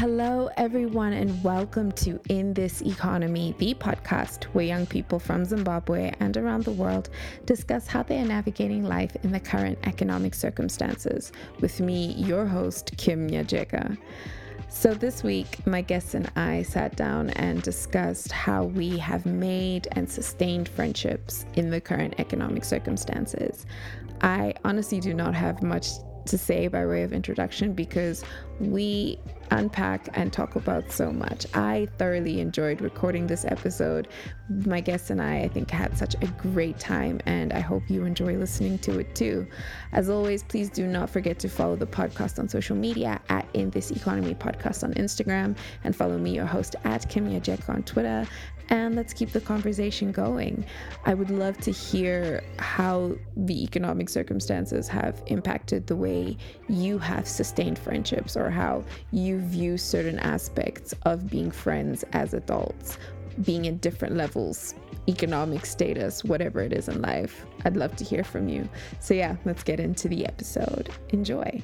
Hello, everyone, and welcome to In This Economy, the podcast where young people from Zimbabwe and around the world discuss how they are navigating life in the current economic circumstances. With me, your host, Kim Nyajeka. So, this week, my guests and I sat down and discussed how we have made and sustained friendships in the current economic circumstances. I honestly do not have much to say by way of introduction because we unpack and talk about so much. I thoroughly enjoyed recording this episode. My guests and I, I think, had such a great time, and I hope you enjoy listening to it too. As always, please do not forget to follow the podcast on social media at In This Economy Podcast on Instagram, and follow me, your host, at Kim Nyajeka on Twitter, and let's keep the conversation going. I would love to hear how the economic circumstances have impacted the way you have sustained friendships or how you view certain aspects of being friends as adults, being at different levels, economic status, whatever it is in life. I'd love to hear from you. So, yeah, let's get into the episode. Enjoy.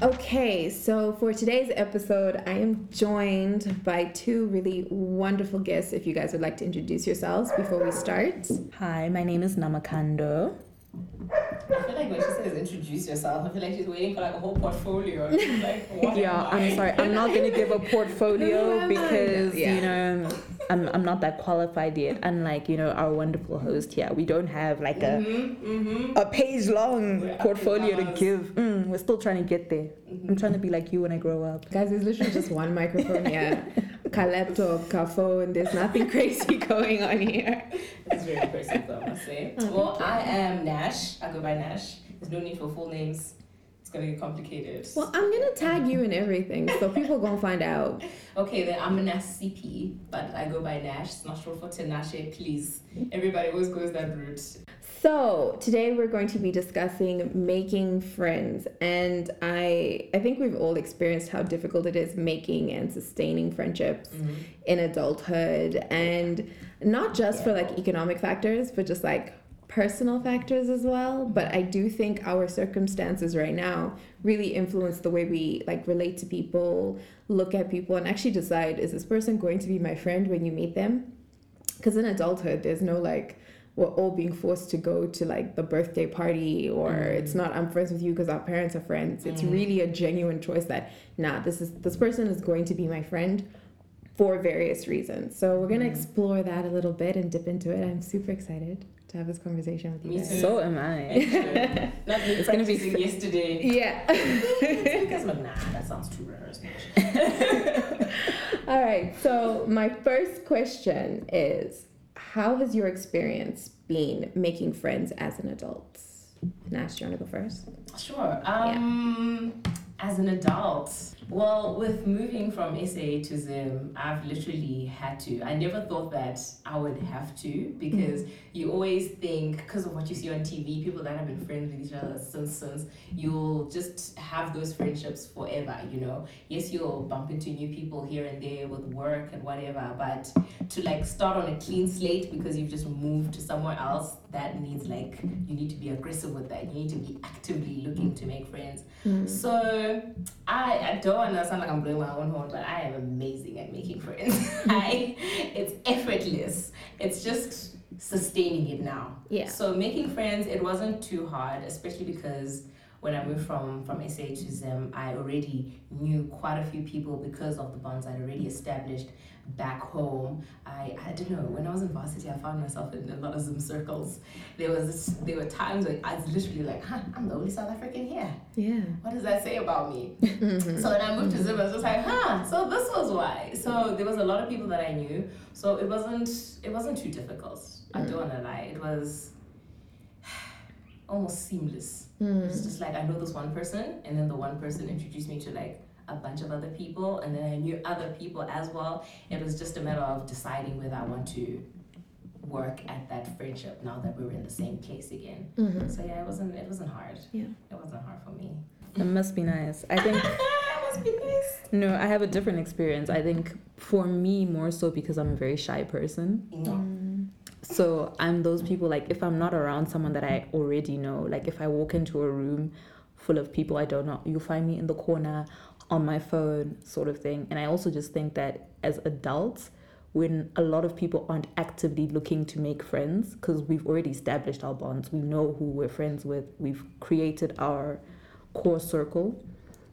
Okay, so for today's episode, I am joined by two really wonderful guests. If you guys would like to introduce yourselves before we start. Hi, my name is Namakando. I feel like when she says introduce yourself, I feel like she's waiting for like a whole portfolio. Like, Yeah, I? I'm sorry. I'm not gonna give a portfolio because Yeah. you know I'm I'm not that qualified yet. Unlike you know our wonderful host here, we don't have like a Mm-hmm. a page long We're portfolio to give. Mm, we're still trying to get there. I'm trying to be like you when I grow up. Guys, there's literally just one microphone here, a laptop, a phone. There's nothing crazy going on here. It's very impressive, though, I must say. well, I am Nash. I go by Nash. There's no need for full names. It's gonna get complicated. Well, I'm gonna tag you in everything, so people gonna find out. Okay, then I'm a Nash CP, but I go by Nash. It's not short for Tinashe, please. Everybody always goes that route. So today we're going to be discussing making friends, and I I think we've all experienced how difficult it is making and sustaining friendships mm-hmm. in adulthood, and not just for like economic factors, but just like personal factors as well. But I do think our circumstances right now really influence the way we like relate to people, look at people, and actually decide is this person going to be my friend when you meet them? Because in adulthood, there's no like we're all being forced to go to like the birthday party or mm. it's not i'm friends with you because our parents are friends. It's mm. really a genuine choice that nah this is this person is going to be my friend for various reasons. So we're going to mm. explore that a little bit and dip into it. I'm super excited to have this conversation with you Me guys too. So am I. Not me It's gonna be practicing yesterday. yeah because I'm like, nah, that sounds too rehearsed. all right so my first question is how has your experience been making friends as an adult nash do you want to go first Sure. Um, as an adult, well, with moving from SA to Zim, I've literally had to. I never thought that I would have to because you always think, because of what you see on TV, people that have been friends with each other since since you'll just have those friendships forever. You know, yes, you'll bump into new people here and there with work and whatever, but to like start on a clean slate because you've just moved to somewhere else, that means like you need to be aggressive with that. You need to be actively looking to make friends. Hmm. So I, I don't want to sound like I'm blowing my own horn, but I am amazing at making friends. I, it's effortless. It's just sustaining it now. Yeah. So making friends, it wasn't too hard, especially because when I moved from from SA to Zim, I already knew quite a few people because of the bonds I'd already established back home. I I don't know. When I was in varsity, I found myself in a lot of Zim circles. There was this, there were times where I was literally like, huh, I'm the only South African here. yeah What does that say about me? So when I moved to Zim, I was just like, huh, so this was why. So there was a lot of people that I knew. So it wasn't it wasn't too difficult. I mm. don't wanna lie. It was almost seamless. Mm. It's just like I know this one person and then the one person introduced me to like a bunch of other people and then I knew other people as well. It was just a matter of deciding whether I want to work at that friendship now that we were in the same place again. Mm-hmm. So yeah, it wasn't it wasn't hard. Yeah. It wasn't hard for me. It must be nice. I think it must be nice. no, I have a different experience. I think for me more so because I'm a very shy person. No. Mm. So I'm those people like if I'm not around someone that I already know, like if I walk into a room full of people I don't know, you'll find me in the corner on my phone sort of thing. And I also just think that as adults, when a lot of people aren't actively looking to make friends because we've already established our bonds, we know who we're friends with, we've created our core circle.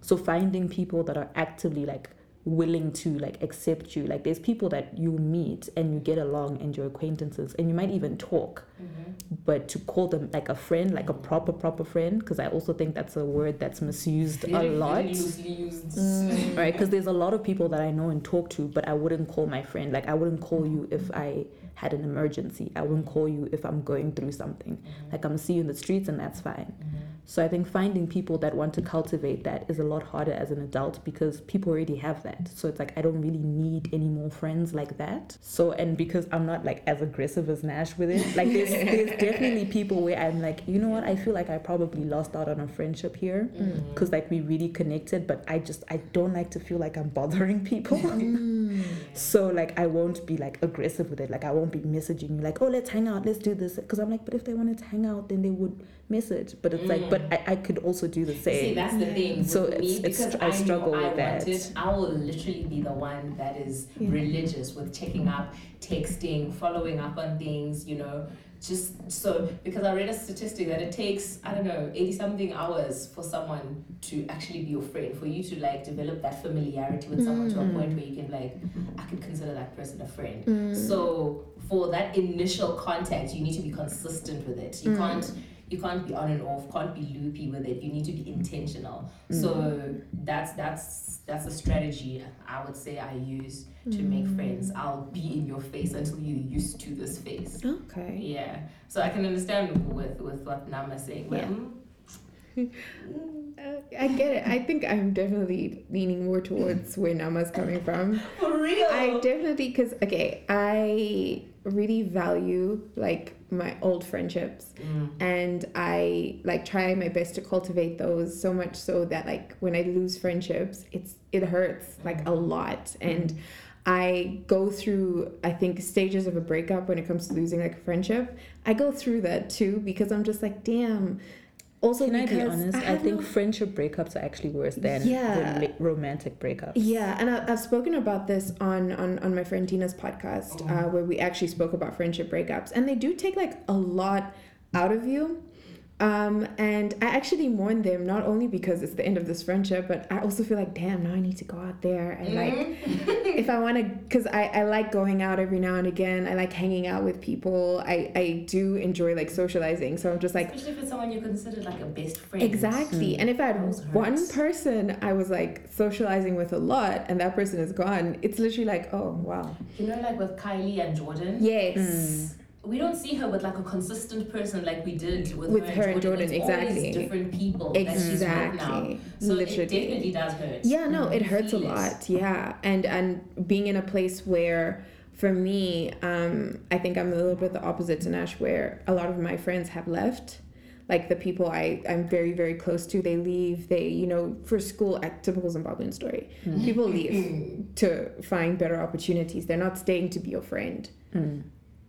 So finding people that are actively like willing to like accept you. Like there's people that you meet and you get along and you're acquaintances and you might even talk mm-hmm. but to call them like a friend like a proper proper friend because i also think that's a word that's misused very, a lot mm. right because there's a lot of people that i know and talk to but i wouldn't call my friend. Like i wouldn't call you if i had an emergency. I wouldn't call you if i'm going through something. Mm-hmm. like i'm seeing the streets and that's fine. Mm-hmm so I think finding people that want to cultivate that is a lot harder as an adult because people already have that. So it's like I don't really need any more friends like that. So and because I'm not like as aggressive as Nash with it, like there's there's definitely people where I'm like, you know what, I feel like I probably lost out on a friendship here because mm. like we really connected, but I just I don't like to feel like I'm bothering people. Mm. so like I won't be like aggressive with it. Like I won't be messaging you like, oh let's hang out, let's do this. Because I'm like, but if they wanted to hang out, then they would message. But it's mm. like, but I, I could also do the same. See, that's the thing. So it's, it's I, I struggle with I that. Wanted, I will literally be the one that is yeah. religious with checking up, texting, following up on things. You know, just so because I read a statistic that it takes I don't know eighty something hours for someone to actually be your friend, for you to like develop that familiarity with someone mm. to a point mm. where you can like I can consider that person a friend. Mm. So for that initial contact, you need to be consistent with it. You mm. can't you can't be on and off can't be loopy with it you need to be intentional mm. so that's that's that's a strategy i would say i use to mm. make friends i'll be in your face until you're used to this face okay yeah so i can understand with with what Nama's saying yeah. Uh, I get it. I think I'm definitely leaning more towards where Nama's coming from. For real. I definitely, because, okay, I really value like my old friendships mm. and i like try my best to cultivate those so much so that like when i lose friendships it's it hurts like a lot mm. and i go through i think stages of a breakup when it comes to losing like a friendship i go through that too because i'm just like damn also can I be honest? I, I think no... friendship breakups are actually worse than yeah. romantic breakups. Yeah, and I, have spoken about this on on on my friend Tina's podcast, oh. uh, where we actually spoke about friendship breakups, and they do take like a lot out of you. Um, and I actually mourn them not only because it's the end of this friendship, but I also feel like, damn, now I need to go out there and like, mm-hmm. if I want to, because I, I like going out every now and again. I like hanging out with people. I, I do enjoy like socializing. So I'm just like, especially if it's someone you consider like a best friend. Exactly. Mm. And if I had one person I was like socializing with a lot and that person is gone, it's literally like, oh, wow. You know, like with Kylie and Jordan? Yes. Mm we don't see her with like a consistent person like we did with, with her, her and Jordan. Jordan. exactly. different people. Exactly. So Literally. it definitely does hurt. Yeah, no, it hurts a lot. Yeah, and and being in a place where. For me, um, I think I'm a little bit the opposite to Nash, where a lot of my friends have left like the people I, I'm very, very close to, they leave, they, you know, for school, at typical Zimbabwean story, mm. people leave to find better opportunities. They're not staying to be your friend. Mm.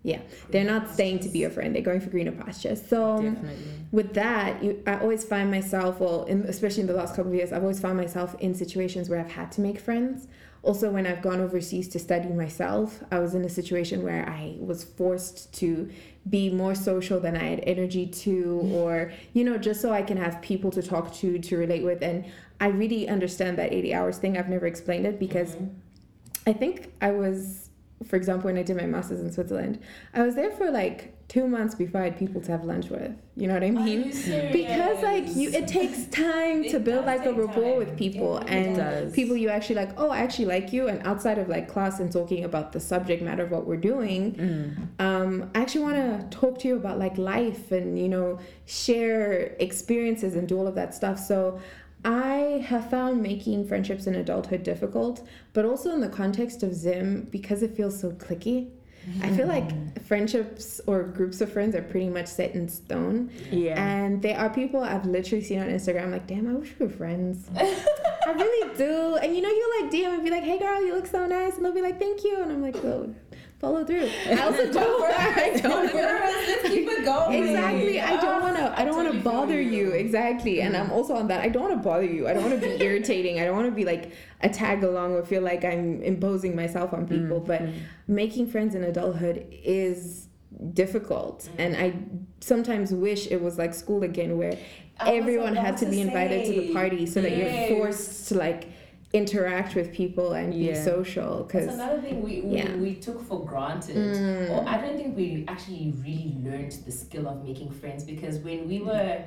Yeah, they're not staying to be your friend. They're going for greener pastures. So Definitely. with that, you, I always find myself, well, in, especially in the last couple of years, I've always found myself in situations where I've had to make friends. Also, when I've gone overseas to study myself, I was in a situation where I was forced to be more social than I had energy to, or, you know, just so I can have people to talk to, to relate with. And I really understand that 80 hours thing. I've never explained it because mm-hmm. I think I was for example, when I did my master's in Switzerland, I was there for like two months before I had people to have lunch with. You know what I mean? Because like you, it takes time it to build like a rapport time. with people and people you actually like. Oh, I actually like you. And outside of like class and talking about the subject matter of what we're doing, mm. um, I actually want to talk to you about like life and you know share experiences and do all of that stuff. So I have found making friendships in adulthood difficult, but also in the context of Zim, because it feels so clicky. I feel like mm. friendships or groups of friends are pretty much set in stone. Yeah. And there are people I've literally seen on Instagram like, damn, I wish we were friends. I really do. And you know, you like DM and be like, hey girl, you look so nice. And they'll be like, thank you. And I'm like, oh, follow through. I also don't. I don't. Let's keep it going? Exactly. I don't ah, Oh, want to. I don't want to bother you. Exactly. And I'm also on that. I don't want to bother you. I don't want to be irritating. I don't want to be like a tag along or feel like I'm imposing myself on people. Mm, but mm. making friends in adulthood is difficult, mm. and I sometimes wish it was like school again, where I everyone had to to be invited to the party, so that you're forced to like interact with people and be Yeah. social. That's Because another thing we, we, Yeah. we took for granted. Mm. Or I don't think we actually really learned the skill of making friends because when we were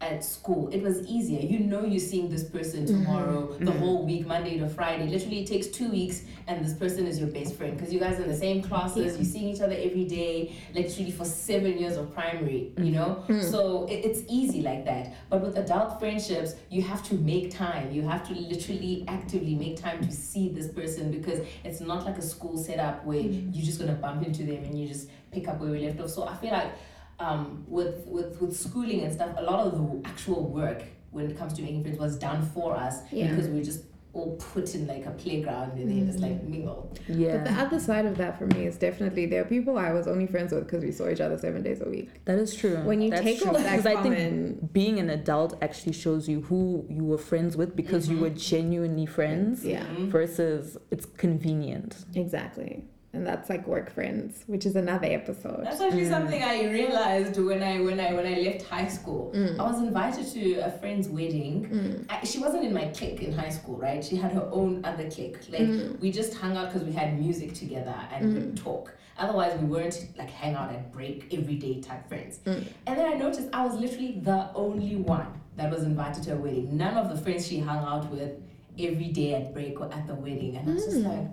at school, it was easier. You know, you're seeing this person Mm-hmm. tomorrow, the whole week, Monday to Friday. Literally, it takes two weeks, and this person is your best friend because you guys are in the same classes. You're seeing each other every day, literally for seven years of primary. You know, Mm. so it, it's easy like that. But with adult friendships, you have to make time. You have to literally actively make time to see this person because it's not like a school setup where you're just gonna bump into them and you just pick up where we left off. So I feel like um, with with with schooling and stuff, a lot of the actual work when it comes to making friends was done for us Yeah. because we were just all put in like a playground and then just like mm. mingle. Yeah. But the other side of that for me is definitely there are people I was only friends with because we saw each other seven days a week. that is true. When you That's take true. all that Because I think common, being an adult actually shows you who you were friends with because you mm-hmm. were genuinely friends yeah, mm-hmm. versus it's convenient. exactly, and that's like work friends, which is another episode. That's actually mm. something I realized when I when I when I left high school. Mm. I was invited to a friend's wedding. Mm. I, she wasn't in my clique in high school, right? She had her own other clique. Like we just hung out because we had music together and would talk. Otherwise, we weren't like hang out at break every day type friends. And then I noticed I was literally the only one that was invited to a wedding. None of the friends she hung out with every day at break or at the wedding, and I was just like,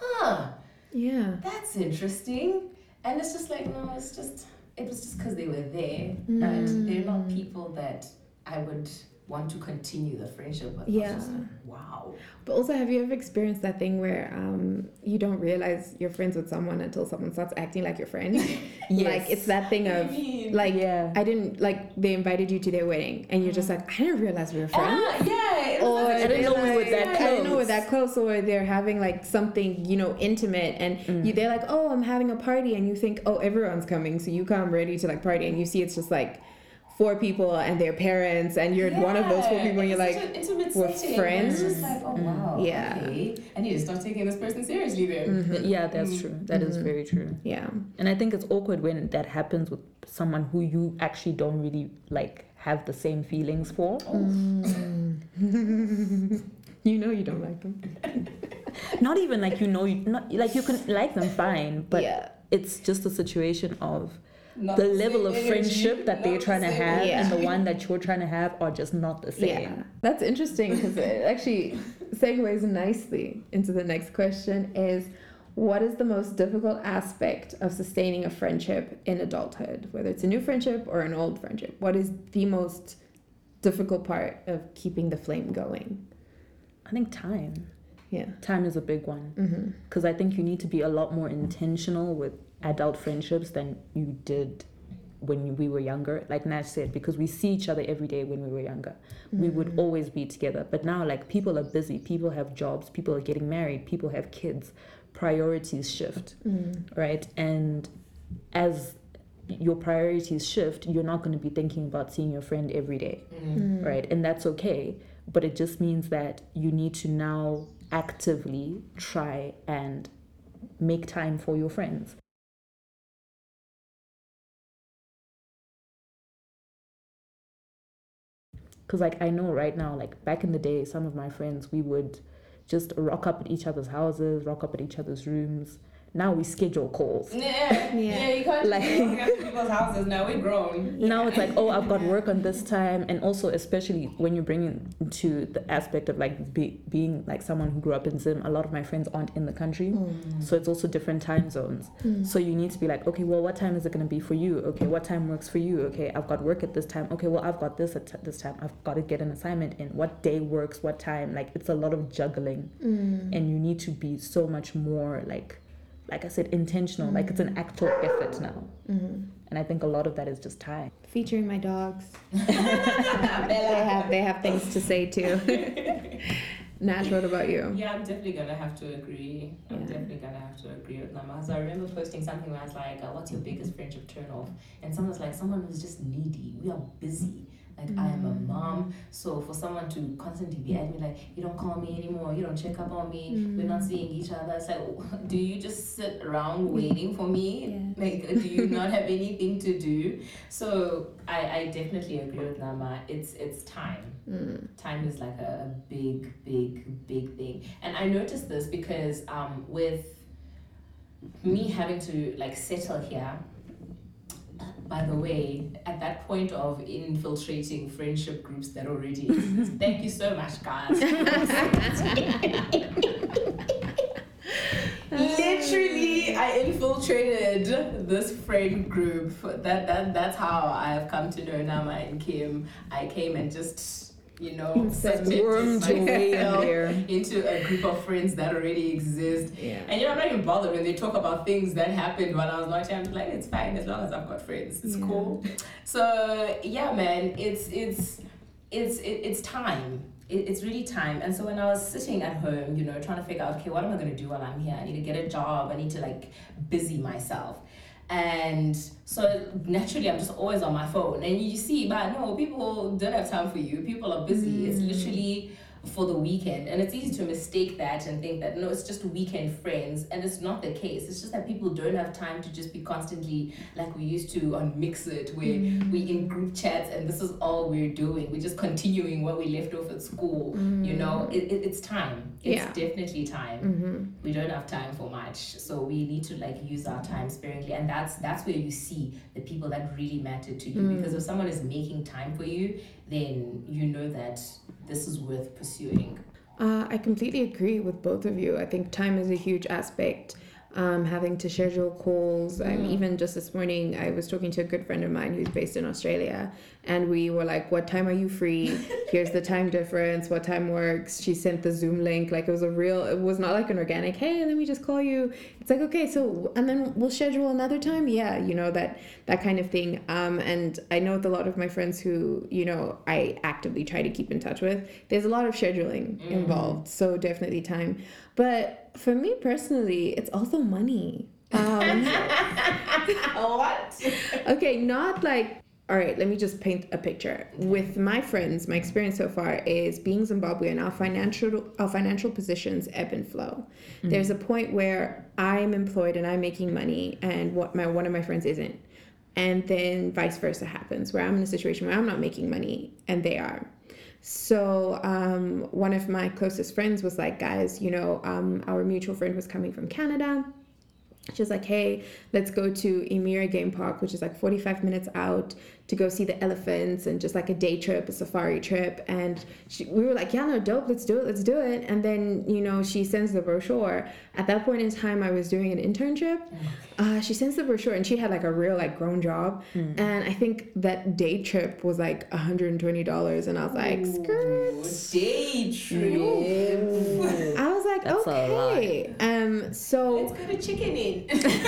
huh Yeah, that's interesting. And it's just like, no, it's just, it was just because they were there. Mm. But they're not people that I would want to continue the friendship with. Yeah. just like, wow. but also, have you ever experienced that thing where um you don't realize you're friends with someone until someone starts acting like your friend? Like it's that thing of like Yeah. I didn't like they invited you to their wedding and you're just like I didn't realize we were friends. Ah, yeah. It or was I didn't know we were that I didn't know we're close. that close, or they're having like something you know intimate, and you mm. they're like, oh, I'm having a party, and you think, oh, everyone's coming, so you come ready to like party, and you see it's just like four people and their parents, and you're one of those four people, and you're it's like, such an intimate we're friends? It's just like, oh wow. Mm-hmm. Yeah. Okay. I need to start taking this person seriously then. Mm-hmm. Yeah, that's mm-hmm. true. That is very true. yeah, And I think it's awkward when that happens with someone who you actually don't really like have the same feelings for. Mm. you know you don't like them. Not even like you know, you, not like you can like them fine, but yeah, it's just a situation of Not the the level of energy, friendship that they're not the trying to same have and the one that you're trying to have are just not the same. yeah, that's interesting because it actually segues nicely into the next question: is what is the most difficult aspect of sustaining a friendship in adulthood, whether it's a new friendship or an old friendship? What is the most difficult part of keeping the flame going? I think time. Yeah. Time is a big one Mm-hmm. because I think you need to be a lot more intentional with adult friendships than you did when we were younger. Like Nash said, because we see each other every day when we were younger, we would always be together. But now, like, people are busy, people have jobs, people are getting married, people have kids, priorities shift, mm-hmm. right? And as your priorities shift, you're not going to be thinking about seeing your friend every day mm-hmm. right? And that's okay. But it just means that you need to now actively try and make time for your friends. Because, like, I know right now, like, back in the day, some of my friends, we would just rock up at each other's houses, rock up at each other's rooms. Now we schedule calls. Yeah, Yeah. yeah, you can't Like- to people's houses. Now. We're grown. now it's like oh i've got work on this time. And also especially when you bring into the aspect of like be, being like someone who grew up in zim a lot of my friends aren't in the country. Mm. So it's also different time zones. Mm. So you need to be like okay well what time is it going to be for you? Okay what time works for you? Okay i've got work at this time. Okay well i've got this at t- this time. I've got to get an assignment in. What day works? What time? Like it's a lot of juggling. Mm. And you need to be so much more like like i said intentional like it's an actual effort now and i think a lot of that is just time Featuring my dogs. they have they have things to say too. Nash, what about you? Yeah, I'm definitely gonna have to agree. I'm Yeah. definitely gonna have to agree with Nama. So I remember posting something where I was like, uh, "What's your biggest friendship turnoff?" And someone was like, "Someone who's just needy. We are busy. Like I am a Mm. mom, so for someone to constantly be at me like, you don't call me anymore, you don't check up on me, we're not Mm. seeing each other. It's like, do you just sit around waiting for me? Yes. Like, do you not have anything to do? So I, I definitely agree with Nama. It's it's time Mm. time is like a, a big big big thing and i noticed this because um with me having to like settle here by the way at that point of infiltrating friendship groups that already exist. Thank you so much guys. Literally i infiltrated this friend group. That that that's how i've come to know nama and kim. I came and just you know subjected wormed your way in myself into a group of friends that already exist. Yeah. and you know i'm not even bothered when they talk about things that happened while i was watching. I'm like it's fine as long as i've got friends. It's Yeah. cool. So yeah man it's it's it's it's time. It's really time. And so when i was sitting at home you know trying to figure out okay what am i going to do while i'm here? I need to get a job. I need to like busy myself and so naturally i'm just always on my phone. And you see but no people don't have time for you. People are busy. It's mm. literally for the weekend. And it's easy to mistake that and think that no it's just weekend friends. And it's not the case. It's just that people don't have time to just be constantly like we used to on MXit where we in group chats and this is all we're doing. We're just continuing what we left off at school you know? It, it, it's time. It's Yeah. definitely time. Mm-hmm. we don't have time for much. So we need to like use our time sparingly. And that's that's where you see the people that really matter to you. Mm. because if someone is making time for you then you know that this is worth pursuing Uh, I completely agree with both of you. I think time is a huge aspect. Um, having to schedule calls. Um, Mm. even just this morning, I was talking to a good friend of mine who's based in Australia, and we were like, "What time are you free? Here's the time difference. What time works?" She sent the Zoom link. Like it was a real. It was not like an organic. Hey, let me just call you. It's like okay, so and then we'll schedule another time. Yeah, you know that that kind of thing. Um, and I know with a lot of my friends who you know I actively try to keep in touch with. There's a lot of scheduling involved, so definitely time. But for me personally, it's also money. Um, what okay, not like all right, let me just paint a picture. With my friends, my experience so far is being Zimbabwean, our financial our financial positions ebb and flow. There's a point where I'm employed and I'm making money and what my one of my friends isn't. And then vice versa happens where I'm in a situation where I'm not making money and they are. So um, one of my closest friends was like, guys, you know, um, our mutual friend was coming from Canada. She was like, hey, let's go to Imire Game Park, which is like 45 minutes out to go see the elephants and just like a day trip, a safari trip. And she, we were like, yeah, no, dope, let's do it, let's do it. And then, you know, she sends the brochure. At that point in time, I was doing an internship. Uh, she sends the brochure and she had like a real like grown job. And I think that day trip was like $120. And I was like, skirt. day trip I was like, That's okay. Um, so let's go to Chicken Inn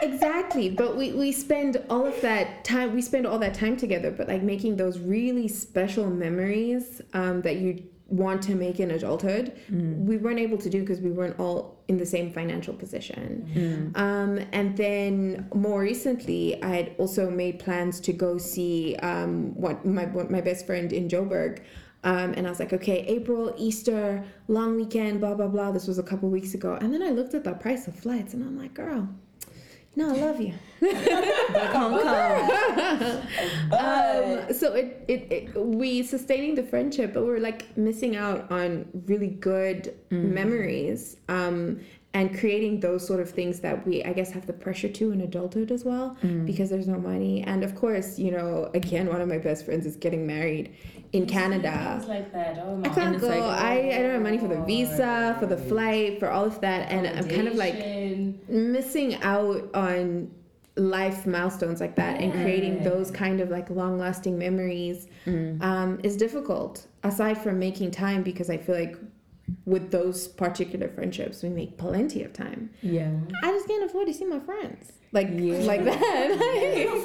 exactly but we we spend all of that time we spend all that time together but like making those really special memories um, that you want to make in adulthood we weren't able to do because we weren't all in the same financial position. Um, and then more recently i had also made plans to go see um, what my what my best friend in joburg um, and I was like, okay, April, Easter, long weekend, blah, blah, blah. This was a couple weeks ago. And then I looked at the price of flights and I'm like, girl, no, I love you. Back home come. Um, so it, it, it, we sustaining the friendship, but we are like missing out on really good memories. Um, and creating those sort of things that we, I guess, have the pressure to in adulthood as well, because there's no money. And of course, you know, again, one of my best friends is getting married in Canada. Things like that oh my I can't go. like, I, I don't have money for the visa, for the flight, for all of that, and I'm kind of like missing out on life milestones like that and creating those kind of like long lasting memories um, is difficult. Aside from making time, because I feel like with those particular friendships, we make plenty of time. Yeah. I just can't afford to see my friends. Like Yeah. like that.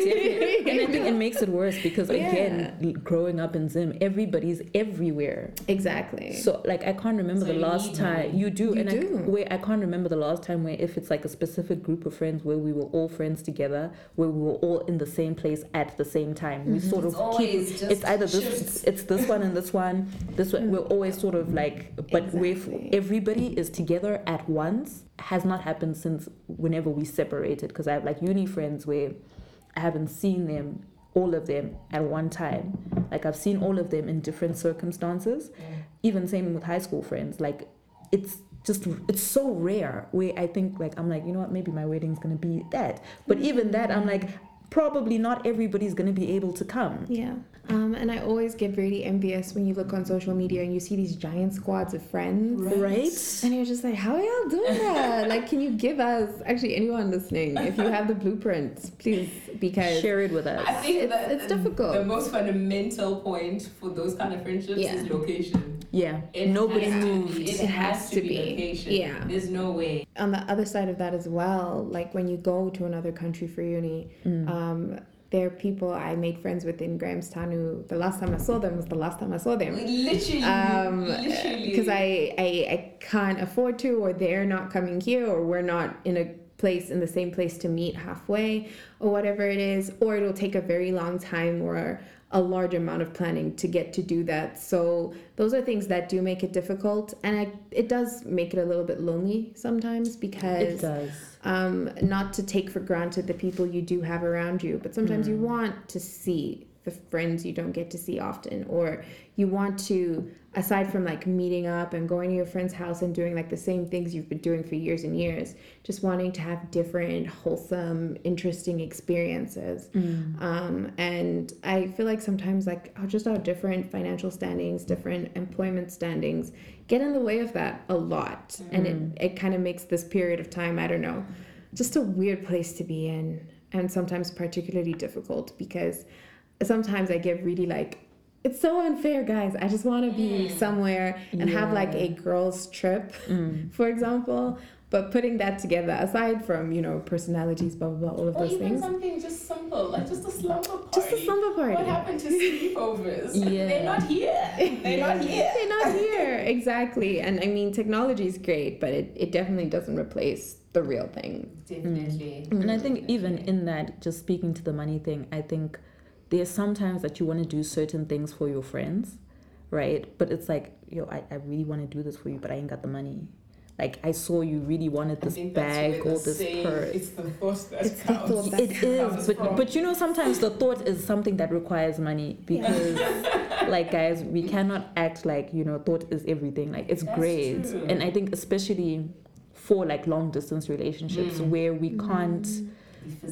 and I think it makes it worse because Yeah. again, growing up in Zim, everybody's everywhere. exactly. So like I can't remember So the last time money. you do, You and I, do. where I can't remember the last time where if it's like a specific group of friends where we were all friends together, where we were all in the same place at the same time. We mm-hmm. sort of always keep. just It's either this, shifts. it's this one and this one. This one. We're mm. always sort of like, but with Exactly. everybody is together at once has not happened since whenever we separated. Because I have like uni friends where I haven't seen them all of them at one time. Like I've seen all of them in different circumstances. Mm. Even same with high school friends. Like it's just it's so rare where I think like I'm like, you know what, maybe my wedding's gonna be that. But even that I'm like, probably not everybody's gonna be able to come. Yeah. Um, and I always get really envious when you look on social media and you see these giant squads of friends. Right? And you're just like, how are y'all doing that? like, can you give us, actually, anyone listening, if you have the blueprints, please, because Share it with us. I think It's- that it's difficult. The most fundamental point for those kind of friendships Yeah. is location. Yeah. It Nobody has to be- moved. It, It has, has to, to be, be. location. Yeah. There's no way. on the other side of that as well, like when you go to another country for uni, Mm. um, there are people I made friends with in Grahamstown who the last time I saw them was the last time I saw them. Literally. um because I, I i can't afford to or they're not coming here or we're not in a place in the same place to meet halfway or whatever it is or it'll take a very long time or a large amount of planning to get to do that so those are things that do make it difficult and I, it does make it a little bit lonely sometimes It because does. um, not to take for granted the people you do have around you, but sometimes Mm. you want to see the friends you don't get to see often, or you want to, aside from like meeting up and going to your friend's house and doing like the same things you've been doing for years and years, just wanting to have different, wholesome, interesting experiences. Mm. Um, and I feel like sometimes like oh, just our different financial standings, different employment standings get in the way of that a lot. And it, it kind of makes this period of time, I don't know, just a weird place to be in. And sometimes particularly difficult because sometimes I get really like, it's so unfair, guys. I just want to be somewhere and have like a girls' trip, Mm. for example. But putting that together, aside from, you know, personalities, blah, blah, blah, all of or those even things, something just simple, like just a slumber party. just a slumber party. What happened to sleepovers? Yeah. They're not here. They're not here. They're not here. Exactly. And I mean, technology is great, but it, it definitely doesn't replace the real thing. Definitely. And I think even in that, just speaking to the money thing, I think there's sometimes that you want to do certain things for your friends, right? But it's like, yo, I, I really want to do this for you, but I ain't got the money. Like I saw you really wanted this bag or this saying, purse. It's the thought that It's the counts. thought that It is, comes but from. but you know sometimes the thought is something that requires money because, like guys, we cannot act like you know thought is everything. Like it's That's great, true. and I think especially for like long distance relationships Mm. where we can't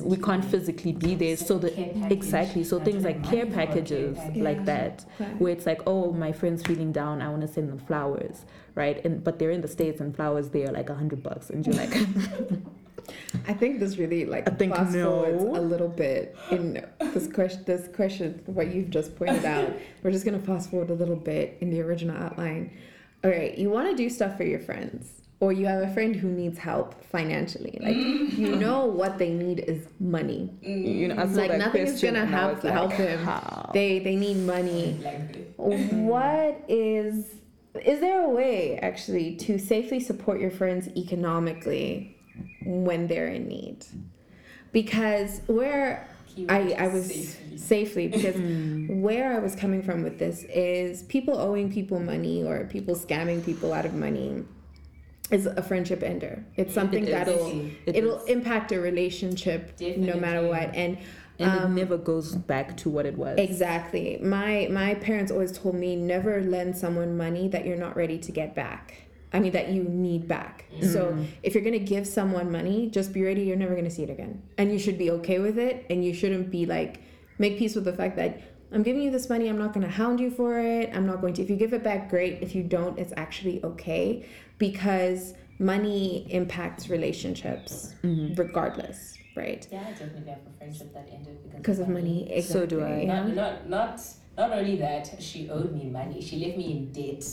we can't physically be there. So the exactly so things like care for a care packages package. like that Okay. where it's like oh my friend's feeling down i want to send them flowers right and but they're in the states and flowers there are like a hundred bucks and you're like I think this really like I think fast no. forwards a little bit in this question. This question, what you've just pointed out, we're just gonna fast forward a little bit in the original outline. All right, you want to do stuff for your friends, or you have a friend who needs help financially. Like you know what they need is money. you know Like nothing is gonna help like, help them. how? They they need money. What is is there a way actually to safely support your friends economically when they're in need because where I, I was Safely. safely because Mm. where I was coming from with this is people owing people money or people scamming people out of money is a friendship ender. It's something It that'll It it'll is. impact a relationship no matter what. And and um, it never goes back to what it was Exactly. My my parents always told me never lend someone money that you're not ready to get back. I mean that you need back. So if you're gonna give someone money, just be ready. You're never gonna see it again, and you should be okay with it. And you shouldn't be like make peace with the fact that I'm giving you this money. I'm not gonna hound you for it. I'm not going to. If you give it back, great. If you don't, it's actually okay because money impacts relationships mm-hmm. regardless, right? Yeah, I definitely have a friendship that ended because, Because of money. Exactly. So do I. Yeah. Not, not, not, not only that, she owed me money. She left me in debt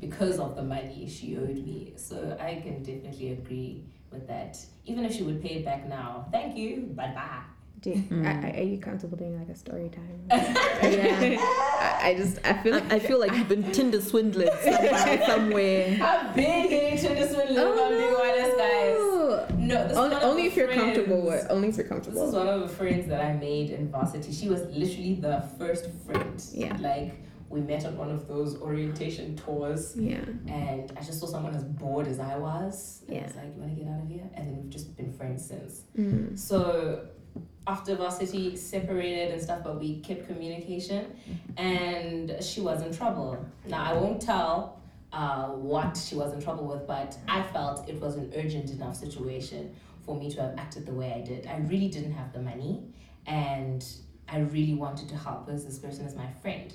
because of the money she owed me. So I can definitely agree with that. Even if she would pay it back now, thank you, bye bye. Do you, are, are you comfortable doing like a story time? yeah. I, I just I feel like I, I feel like you've been Tinder swindled somewhere. somewhere. I've been getting to this one, little oh, being honest, guys. No, this only, is only if the you're friends- comfortable with only if you're comfortable. This comfortable. is one of the friends that I made in varsity. She was literally the first friend. Yeah. Like we met on one of those orientation tours, Yeah. and I just saw someone as bored as I was. And I Yeah. was like, "You want to get out of here?" And then we've just been friends since. Mm. So after varsity separated and stuff, but we kept communication, and she was in trouble. Now I won't tell uh, what she was in trouble with, but I felt it was an urgent enough situation for me to have acted the way I did. I really didn't have the money, and I really wanted to help because this person is my friend.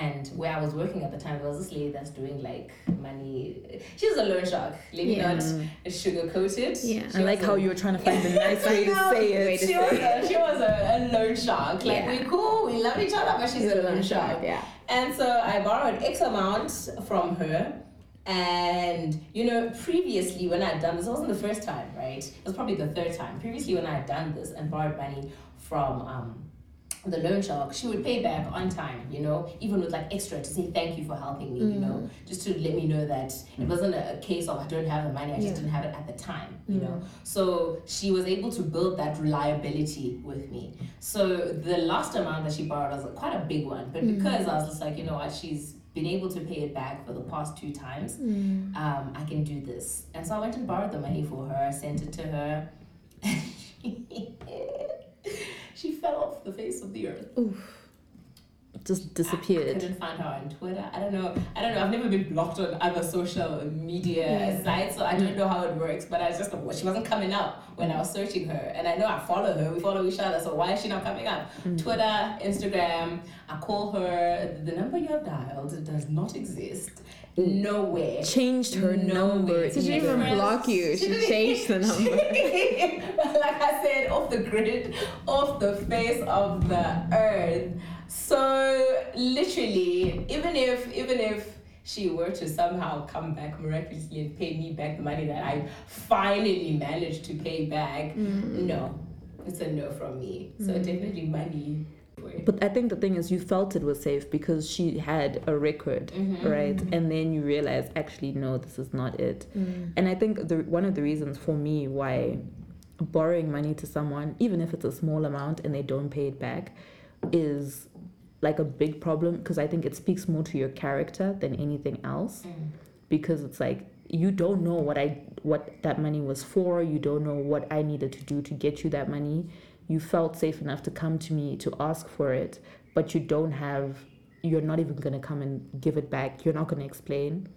And where I was working at the time, there was this lady that's doing like money. She was a loan shark. Let me Yeah. not sugarcoat it. Yeah. She I like was how you were trying to find the nice way to say it. she was a, she was a, a loan shark. Like Yeah. we cool, we love each other, but she's a loan shark. Yeah. And so I borrowed X amount from her. And you know, previously when I had done this, it wasn't the first time, right? It was probably the third time. Previously when I had done this and borrowed money from um the loan shark, she would pay back on time, you know, even with like extra to say thank you for helping me, you know, mm. just to let me know that it wasn't a, case of I don't have the money, I just Yeah. didn't have it at the time, you mm. know. So she was able to build that reliability with me. So the last amount that she borrowed was quite a big one, but mm. because I was just like, you know what, she's been able to pay it back for the past two times, um, I can do this. And so I went and borrowed the money for her, I sent it to her. she fell the face of the earth. Just disappeared. I couldn't find her on Twitter. I don't know. I don't know. I've never been blocked on other social media Yeah. sites, so I don't know how it works. But I was just she wasn't coming up when I was searching her, and I know I follow her. We follow each other, so why is she not coming up? Hmm. Twitter, Instagram. I call her. The number you have dialed does not exist. Nowhere. Changed her No number. way. She didn't even block you. She changed the number. like I said, off the grid, off the face of the earth. So literally, even if even if she were to somehow come back miraculously and pay me back the money that I finally managed to pay back, mm-hmm. no, it's a no from me. So mm-hmm. definitely money. But I think the thing is, you felt it was safe because she had a record, mm-hmm. right? And then you realize, actually, no, this is not it. Mm. And I think the one of the reasons for me why borrowing money to someone, even if it's a small amount and they don't pay it back, is like a big problem because I think it speaks more to your character than anything else. Because it's like you don't know what I what that money was for. You don't know what I needed to do to get you that money. You felt safe enough to come to me to ask for it, but you don't have. You're not even gonna come and give it back. You're not gonna explain.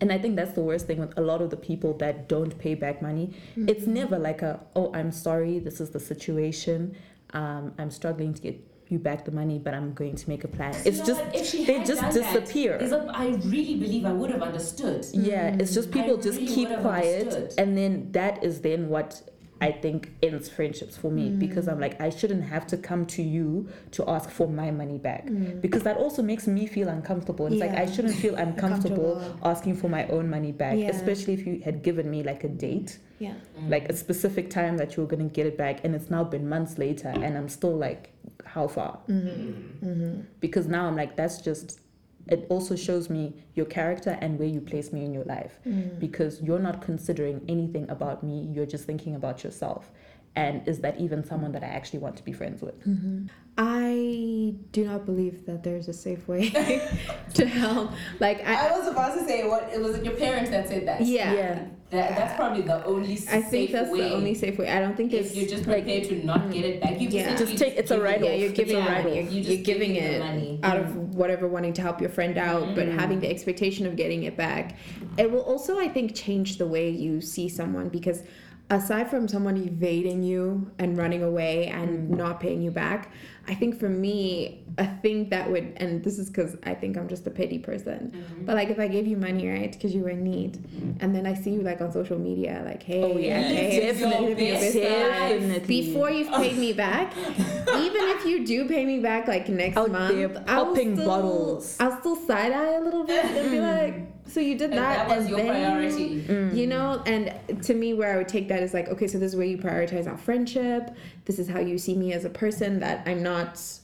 And I think that's the worst thing with a lot of the people that don't pay back money. It's never like a, oh, I'm sorry, this is the situation. Um, I'm struggling to get you back the money, but I'm going to make a plan. It's You know just what? If she they just that, disappear. a- I really believe I would have understood. Yeah, it's just mm-hmm. people just really keep quiet, understood. and then that is then what I think ends friendships for me because I'm like I shouldn't have to come to you to ask for my money back mm. because that also makes me feel uncomfortable. It's like I shouldn't feel uncomfortable Comfortable. asking for my own money back, Yeah. especially if you had given me like a date, Yeah. like a specific time that you were gonna get it back, and it's now been months later, and I'm still like, how far? Mm-hmm. Mm-hmm. Mm-hmm. because now I'm like, that's just, it also shows me your character and where you place me in your life. Because you're not considering anything about me, you're just thinking about yourself. And is that even someone that I actually want to be friends with? Mm-hmm. I do not believe that there's a safe way to help. Like I, I was about to say what it was it your parents that said that. yeah, Yeah. That, that's probably the only safe way. I safe think that's way. the only safe way. I don't think if it's you're just like- prepared to not get it back, you Yeah. essentially Just take- it's a give it- write-off. yeah, you're giving a it. write-off. You're, You you're just giving it it the money. out of whatever wanting to help your friend out, but mm-hmm. having the expectation of getting it back. It will also, I think, change the way you see someone because aside from someone evading you and running away and mm. not paying you back, I think for me, a thing that would, and this is because I think I'm just a petty person, mm-hmm. but like if I gave you money, right, because you were in need, and then I see you like on social media, like, hey, Oh, yeah. hey, Definitely. living your best Definitely. before you've paid me back, even if you do pay me back like next Out month, I'll still, bottles. I'll still side eye a little bit and be mm. like, so you did And that, that was and your then priority. Mm. you know mm. and to me where i would take that is like okay so this is where you prioritize our friendship this is how you see me as a person that i'm not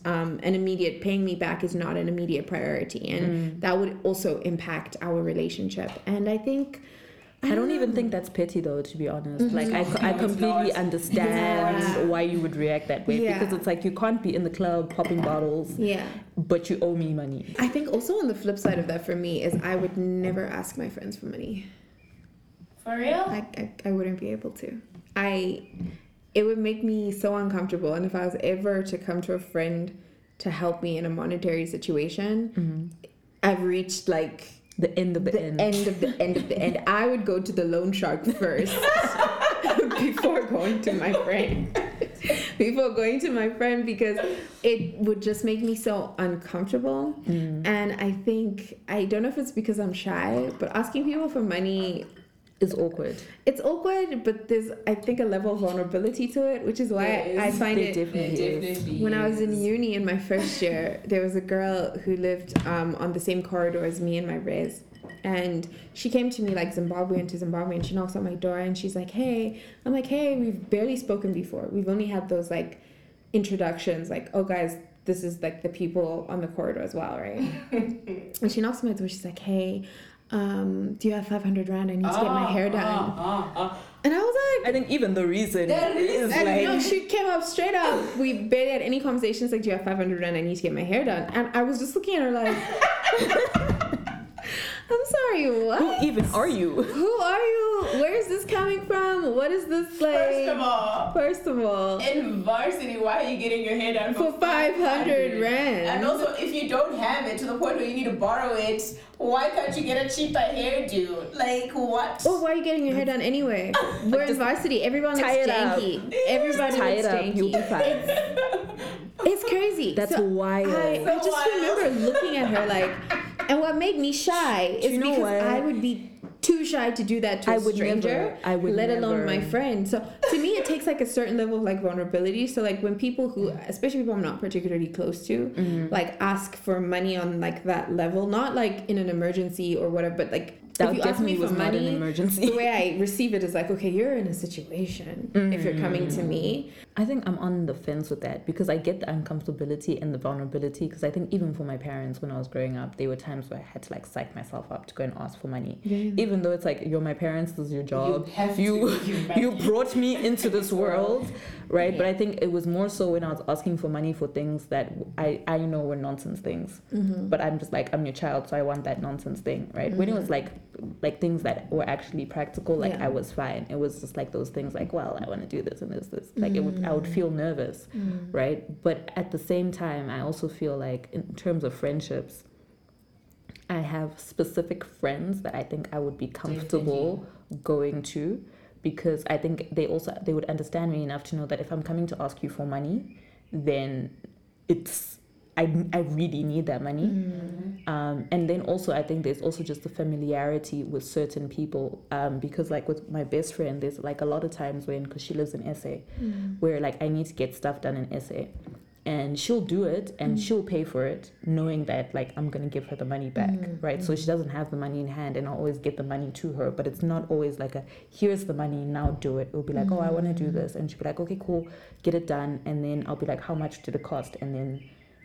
um, an immediate paying me back is not an immediate priority and that would also impact our relationship and i think I don't even think that's petty though, to be honest. Like I, I completely understand Yeah. why you would react that way Yeah. because it's like you can't be in the club popping bottles, yeah but you owe me money. i think also on the flip side of that for me is i would never ask my friends for money For real? I, I, I wouldn't be able to. I it would make me so uncomfortable and if I was ever to come to a friend to help me in a monetary situation, mm-hmm. I've reached like The end of the, the end. end of the end of the end. I would go to the loan shark first before going to my friend. Before going to my friend because it would just make me so uncomfortable. Mm. And I think I don't know if it's because I'm shy, but asking people for money It's awkward. it's awkward, but there's I think a level of vulnerability to it, which is why There I, I find There it. definitely There is. definitely When I was in uni in my first year, there was a girl who lived um, on the same corridor as me in my res. And she came to me like Zimbabwean to Zimbabwe and she knocks on my door and she's like, Hey, I'm like, Hey, we've barely spoken before. We've only had those like introductions, like, oh guys, this is like the people on the corridor as well, right? and she knocks on my door, she's like, Hey, um, do you have 500 Rand? I need to get my hair done. Ah, ah, ah. And I was like, I think even the reason is- and like no, she came up straight up. We barely had any conversations. Like, do you have 500 rand? I need to get my hair done. And I was just looking at her like, I'm sorry, what? who even are you? Who are you? Where is this coming from? What is this like? First of all, First of all, in varsity, why are you getting your hair done for, for 500 rand. And also, if you don't have it to the point where you need to borrow it, why can't you get a cheaper hairdo? Like what? Oh, why are you getting your hair done anyway? We're in varsity. Everyone looks tie janky. Everybody Tie looks it up, you'll be fine. It's crazy. That's So wild. I, I just wild. remember looking at her like, and what made me shy is you know because what? I would be too shy to do that to a I would stranger. never- I would let alone my friend. So to me, it takes like a certain level of like vulnerability. So like when people who, especially people I'm not particularly close to, Mm-hmm. like ask for money on like that level, not like in an emergency or whatever, but like That if you ask me definitely for not an money, emergency. the way I receive it is like, okay, you're in a situation. If you're coming Mm. to me, I think I'm on the fence with that because I get the uncomfortability and the vulnerability. Because I think even for my parents, when I was growing up, there were times where I had to like psych myself up to go and ask for money. Even though it's like you're my parents, this is your job. have to. You You you brought me into this world, right? But I think it was more so when I was asking for money for things that I I know were nonsense things. But I'm just like I'm your child, so I want that nonsense thing, right? When it was like like things that were actually practical, like Yeah. I was fine. It was just like those things like, well, I want to do this and this this. Like it would I would mm. feel nervous, mm. right? But at the same time, I also feel like in terms of friendships, I have specific friends that I think I would be comfortable going to because I think they also they would understand me enough to know that if I'm coming to ask you for money, then it's I, I really need that money. Mm. Um, and then also I think there's also just the familiarity with certain people um, because like with my best friend there's like a lot of times when because she lives in SA mm. where like I need to get stuff done in SA and she'll do it and mm. she'll pay for it knowing that like i'm gonna give her the money back right? So she doesn't have the money in hand and i'll always get the money to her but it's not always like a here's the money now do it. It'll be like oh i want to do this. And she'll be like okay cool get it done. And then i'll be like how much did it cost? And then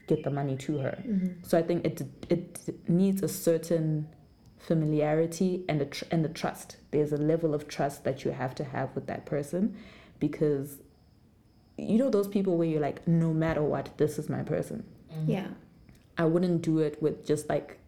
get the money to her. So i think it it needs a certain familiarity and a tr- and the trust. There's a level of trust that you have to have with that person because you know those people where you're like no matter what this is my person. Yeah. i wouldn't do it with just like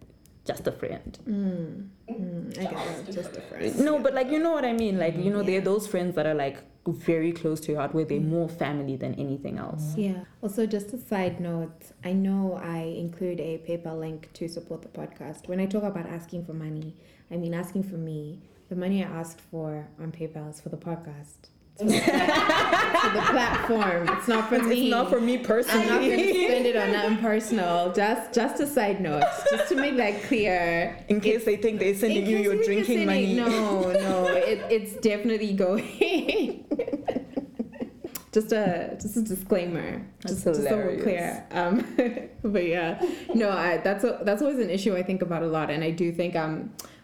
just a friend. Mm, mm, I get that. Just a friend. no but like you know what i mean? Like you know they're those friends that are like very close to your heart where they're Mm. more family than anything else Yeah. Also, just a side note, I know I include a PayPal link to support the podcast. When I talk about asking for money, I mean asking for me. The money I asked for on PayPal is for the podcast. It's for the, it's for the platform. It's not for me. it's not for me personally. I'm not going to spend it on nothing personal. Just, just a side note, just to make that clear. in case they think they're sending you your drinking money No, no, it, it's definitely going. Just a just a disclaimer, That's just, just so we're clear. Um, but yeah, no, I, that's a, that's always an issue I think about a lot, and I do think um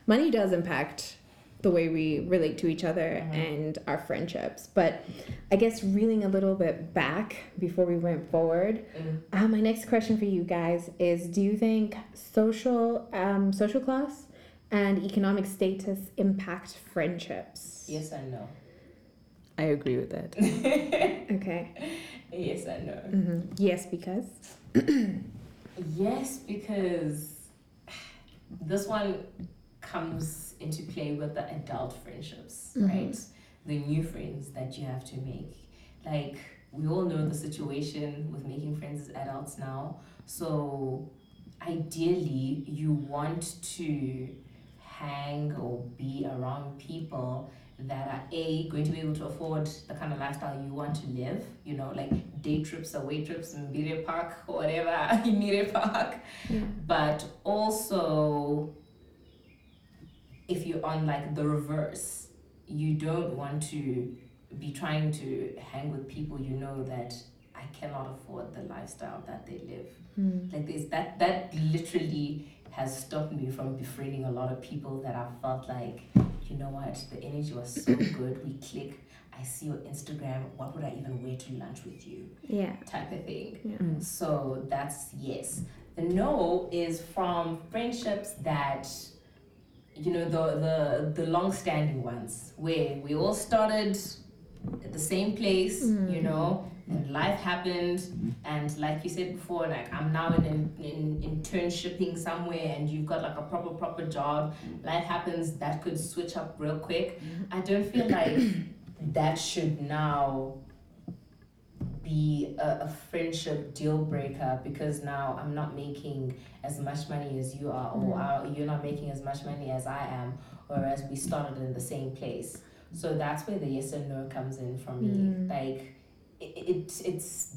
money does impact the way we relate to each other Mhm. and our friendships. But I guess reeling a little bit back before we went forward, Mm. uh, my next question for you guys is: Do you think social um, social class and economic status impact friendships? Yes and no. I agree with that. Okay. Yes and no. hmm Yes, because. Yes, because this one comes into play with the adult friendships, Mhm. right? The new friends that you have to make. Like, we all know the situation with making friends as adults now. So, ideally, you want to hang or be around people that are a going to be able to afford the kind of lifestyle you want to live you know like day trips away trips in Imire Park or whatever Imire Park Yeah. but also if you're on like the reverse you don't want to be trying to hang with people you know that I cannot afford the lifestyle that they live Mm. like this that that literally has stopped me from befriending a lot of people that I felt like you know what the energy was so good we click I see your Instagram what would I even wear to lunch with you Yeah. type of thing Yeah. Mm. so that's yes. The no is from friendships that you know the the the long standing ones where we all started at the same place, Mm. you know, and life happened and like you said before, like I'm now in in, in internshipping somewhere and you've got like a proper proper job. Life happens that could switch up real quick. I don't feel like that should now be a, a friendship deal breaker because now I'm not making as much money as you are, or uh, you're not making as much money as I am, whereas we started in the same place. So that's where the yes and no comes in for me. Mm. Like, it, it it's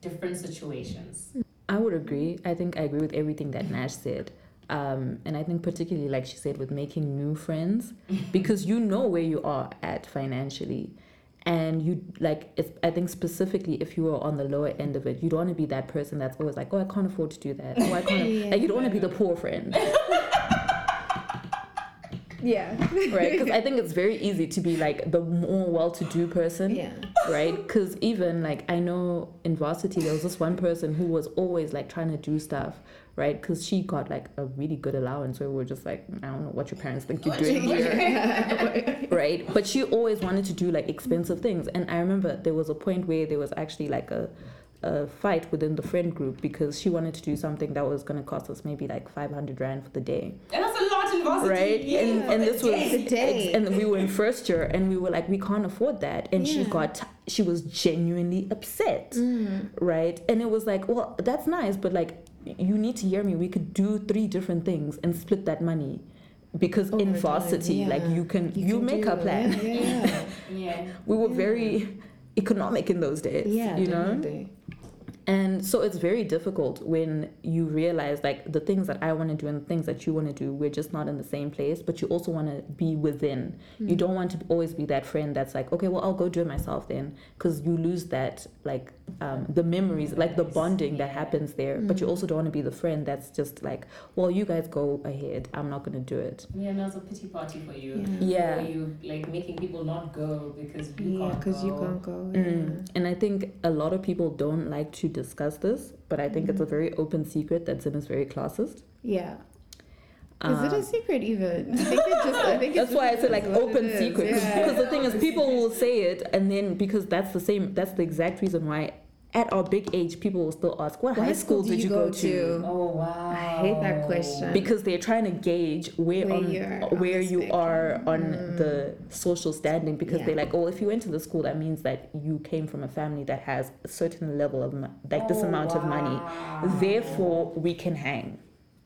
different situations. I would agree. I think I agree with everything that Nash said. Um, and I think particularly like she said with making new friends because you know where you are at financially and you like if, I think specifically if you are on the lower end of it you don't want to be that person that's always like oh I can't afford to do that oh I can't Yeah. like you don't want to be the poor friend Yeah. right because I think it's very easy to be like the more well-to-do person Yeah. right? Because even like I know in varsity there was this one person who was always like trying to do stuff, right? Because she got like a really good allowance. So we were just like, I don't know what your parents think you're doing here, right? But she always wanted to do like expensive things, and I remember there was a point where there was actually like a a fight within the friend group because she wanted to do something that was going to cost us maybe like 500 rand for the day And that's a lot in varsity. right and and this was A day. and we were in first year and we were like we can't afford that and she got she was genuinely upset Mm. right and it was like well that's nice but like you need to hear me we could do three different things and split that money because in varsity time, you like you can you, can make a plan Yeah. Yeah. yeah. we were Yeah. very economic in those days yeah you know definitely. And so it's very difficult when you realize like the things that I want to do and the things that you want to do, we're just not in the same place, but you also want to be within. You don't want to always be that friend that's like, okay, well, I'll go do it myself then, because you lose that, like, um, the memories, like the bonding that happens there. But you also don't want to be the friend that's just like, well, you guys go ahead, I'm not going to do it. Yeah, and that's a pity party for you. Yeah. Where you like making people not go because you Yeah, can't because you go. can't go. Mm. And I think a lot of people don't like to discuss this, but I think it's a very open secret that Zim is very classist. Yeah. Is it Um, a secret even? I think it just. I think That's why I said like is what it open secret yeah. because the thing is people will say it and then because that's the same that's the exact reason why at our big age people will still ask what What high school did you go to Oh wow. I hate that question. because they're trying to gauge where, Where on you're on where the you are on spectrum. the social standing because Yeah. they're like oh if you went to the school that means that you came from a family that has a certain level of mo- like this Oh, amount of money therefore we can hang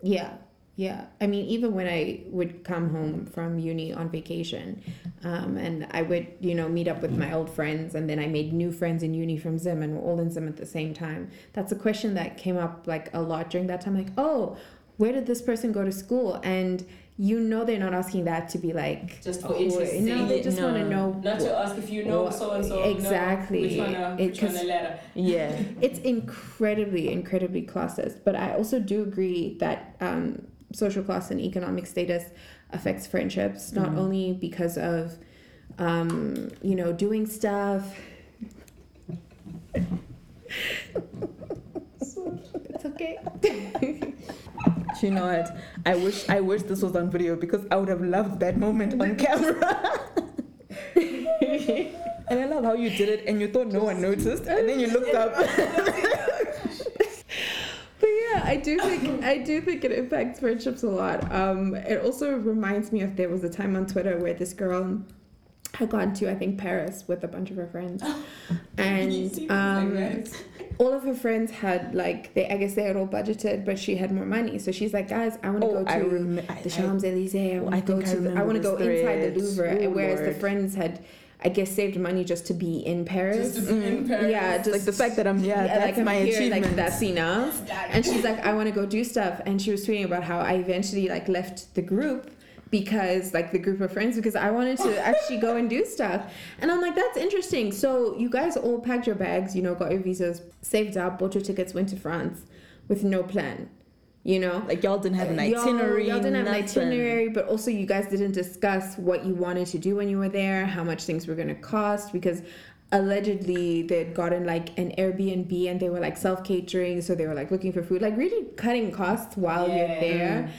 Yeah, yeah. I mean, even when I would come home from uni on vacation, um, and I would, you know, meet up with my old friends, and then I made new friends in uni from Zim, and we're all in Zim at the same time. That's a question that came up like a lot during that time. Like, oh, where did this person go to school? And you know, they're not asking that to be like, Just for oh, interest's No, they sake. just want to No. know. Not to ask if you know so and so. exactly. Which one? Uh, It- which one 'cause- a letter? yeah it's incredibly incredibly classist but i also do agree that um, social class and economic status affects friendships, not Mm. only because of, um, you know, doing stuff. it's okay. You know what? I wish I wish this was on video because I would have loved that moment on camera. and I love how you did it and you thought no one noticed and then you looked up. But yeah, I do think I do think it impacts friendships a lot. Um, it also reminds me of there was a time on Twitter where this girl had gone to I think Paris with a bunch of her friends, and um, all of her friends had like they I guess they had all budgeted, but she had more money, so she's like, guys, I want to Oh, go I to rem- the Champs Elysees. I Oh, want I to go I to the, I want to go inside the. Louvre, Oh, whereas the friends had. I guess saved money just to be in Paris. Just to be in Mm, Paris. Yeah, just like the fact that I'm yeah, that's like, my I'm here, achievement. Like that's enough. And she's like, I want to go do stuff. And she was tweeting about how I eventually like left the group because like the group of friends because I wanted to actually go and do stuff. And I'm like, that's interesting. So you guys all packed your bags, you know, got your visas, saved up, bought your tickets, went to France with no plan. You know, like y'all didn't have an Y'all- itinerary. Y'all, didn't have an itinerary, but also you guys didn't discuss what you wanted to do when you were there, how much things were going to cost, because allegedly they'd gotten like an Airbnb and they were like self catering, so they were like looking for food, like really cutting costs while you're there.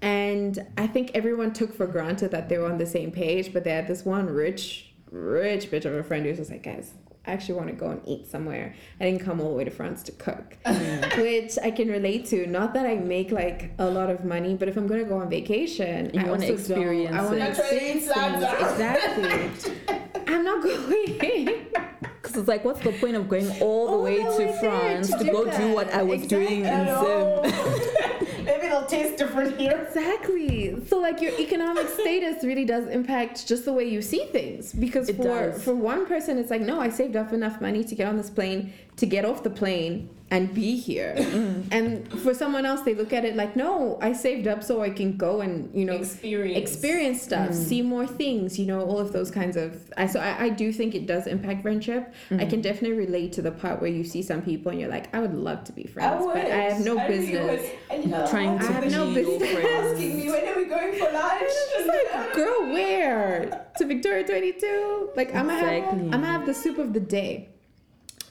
And I think everyone took for granted that they were on the same page, but they had this one rich, rich bitch of a friend who was just like, guys, I actually want to go and eat somewhere. I didn't come all the way to France to cook, mm. which I can relate to. Not that I make like a lot of money, but if I'm gonna go on vacation, You I wanna experience don't. I want to experience things. Exactly. I'm not going. Because it's like, what's the point of going all the All way the to way there France to to, go that. do what I was doing in Exactly. Zim? Maybe it'll taste different here. Exactly. So like your economic status really does impact just the way you see things. Because It for does. for one person it's like, no, I saved up enough money to get on this plane, to get off the plane and be here. Mm-hmm. and for someone else they look at it like, no, I saved up so I can go and, you know, Experience. experience stuff, mm. see more things, you know, all of those kinds of. I so I, I do think it does impact friendship. I mm-hmm. can definitely relate to the part where you see some people and you're like, I would love to be friends, but I have no really business. would. And you know, Trying I to have be no business. asking me when are we going for lunch? It's like, girl, where? To Victoria 22? Like, I'm gonna have, I'm gonna have the soup of the day.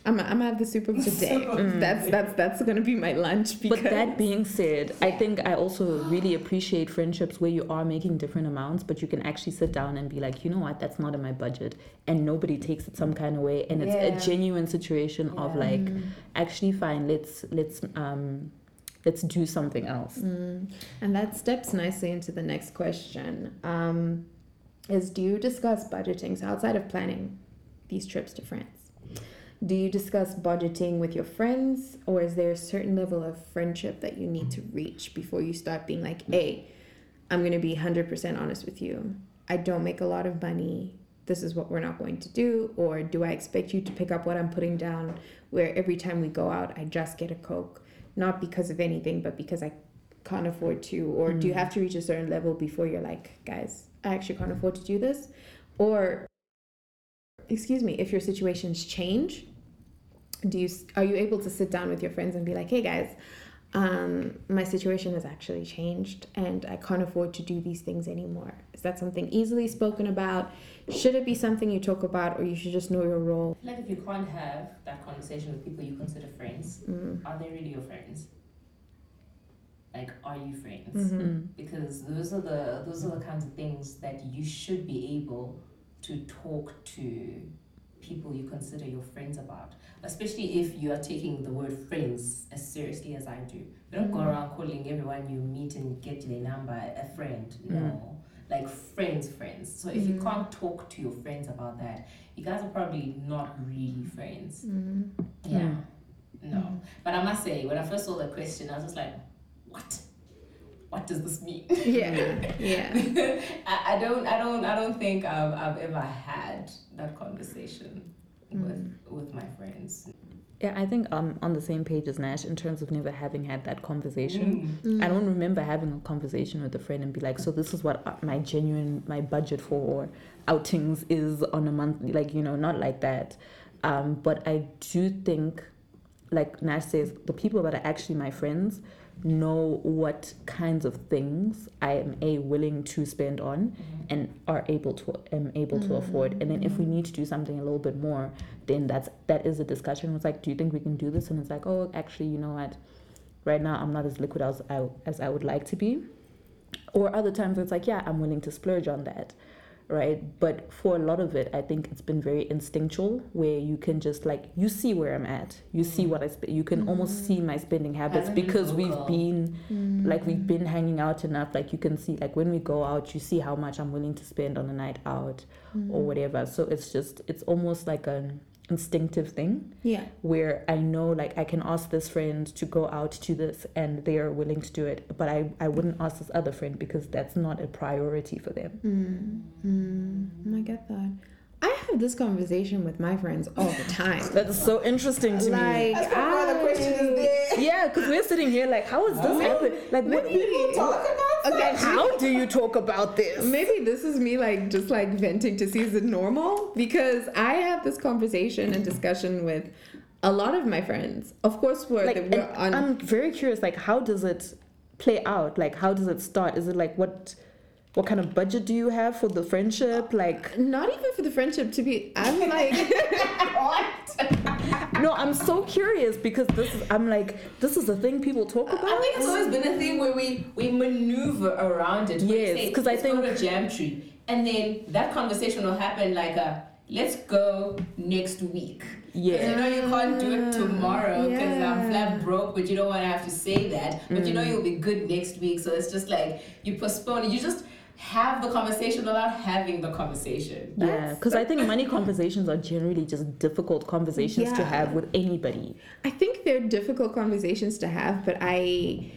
I'm gonna, I'm gonna have the soup of the day. Soup That's that's that's gonna be my lunch. Because But that being said, I think I also really appreciate friendships where you are making different amounts, but you can actually sit down and be like, you know what, that's not in my budget, and nobody takes it some kind of way, and it's Yeah. a genuine situation of like, actually, fine, let's let's um, let's do something else. Mm. And that steps nicely into the next question. Um, is do you discuss budgeting? So outside of planning these trips to France, do you discuss budgeting with your friends, or is there a certain level of friendship that you need to reach before you start being like, "Hey, I'm gonna be hundred percent honest with you. I don't make a lot of money. This is what we're not going to do." Or do I expect you to pick up what I'm putting down? Where every time we go out, I just get a coke, not because of anything, but because I can't afford to or do you Mm. have to reach a certain level before you're like guys i actually can't afford to do this or excuse me if your situations change do you are you able to sit down with your friends and be like hey guys um, my situation has actually changed and i can't afford to do these things anymore is that something easily spoken about should it be something you talk about or you should just know your role Like if you can't have that conversation with people you consider friends, mm. are they really your friends? Like, are you friends? Mhm. Mm. Because those are the those are the kinds of things that you should be able to talk to people you consider your friends about. Especially if you are taking the word friends as seriously as I do. You don't go Mhm. around calling everyone you meet and get their number a friend. No. Like friends, friends. So if you Mhm. can't talk to your friends about that, you guys are probably not really friends. Mm. Yeah. No. But I must say, when I first saw the question, I was just like, what? What does this mean? yeah yeah I, I don't I don't I don't think I've, I've ever had that conversation with with my friends. Yeah, I think I'm on the same page as Nash in terms of never having had that conversation. Mm. I don't remember having a conversation with a friend and be like, so this is what uh, my genuine my budget for outings is on a month, like you know, not like that. Um, but I do think, like Nash says, the people that are actually my friends know what kinds of things I am a willing to spend on mm-hmm. and are able to am able to mm-hmm. afford. And then if we mm-hmm. need to do something a little bit more, then that's that is a discussion. It's like, do you think we can do this? And it's like, oh, actually, you know what? Right now, I'm not as liquid as I as I would like to be. Or other times, it's like, yeah, I'm willing to splurge on that right? But for a lot of it, I think it's been very instinctual, where you can just like you see where I'm at, you see what I spend, you can almost see my spending habits because we've been like we've been hanging out enough. Like you can see, like when we go out, you see how much I'm willing to spend on a night out or whatever. So it's just it's almost like an instinctive thing Yeah. where I know like I can ask this friend to go out to this and they are willing to do it, but I, I wouldn't ask this other friend because that's not a priority for them. Mm. Mm. I get that. I have this conversation with my friends all the time. That's so interesting to like, me. I, Yeah, because we're sitting here like, how is this happening? Like, what Maybe- Okay, How do you talk about this? Maybe this is me like just like venting to see is it normal because I have this conversation and discussion with a lot of my friends. Of course, we're, Like, we're on. I'm very curious. Like, how does it play out? Like, how does it start? Is it like what? What kind of budget do you have for the friendship? Like, not even for the friendship to be. I'm like, what? no, I'm so curious because this is. I'm like, this is a thing people talk about. I think it's always been a thing where we we maneuver around it. Yes, say, 'cause I "Let's go think- to Jamtree, and then that conversation will happen like a let's go next week. Yeah. You know you can't do it tomorrow because I'm flat broke, but you don't want to have to say that. But you know Mm. you'll be good next week, so it's just like you postpone it. You just have the conversation without having the conversation. Yeah, because I think money conversations are generally just difficult conversations to have with anybody. I think they're difficult conversations to have, but I. I,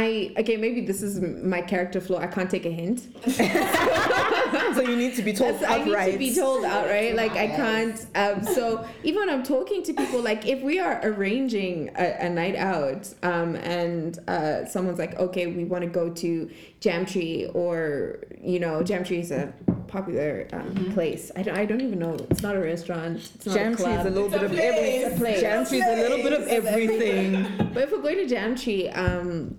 I okay maybe this is my character flaw. I can't take a hint. so you need to be told That's- I need to be told outright. Like I can't. Um, so even when I'm talking to people, like if we are arranging a, a night out, um, and uh, someone's like, okay, we want to go to Jamtree, or you know, Jamtree is a popular um, place. I don't. I don't even know. It's not a restaurant. It's not Jam a tree club. is a little It's a bit of everything. It's a place. Jamtree is a little bit of everything. But if we're going to Jamtree, um,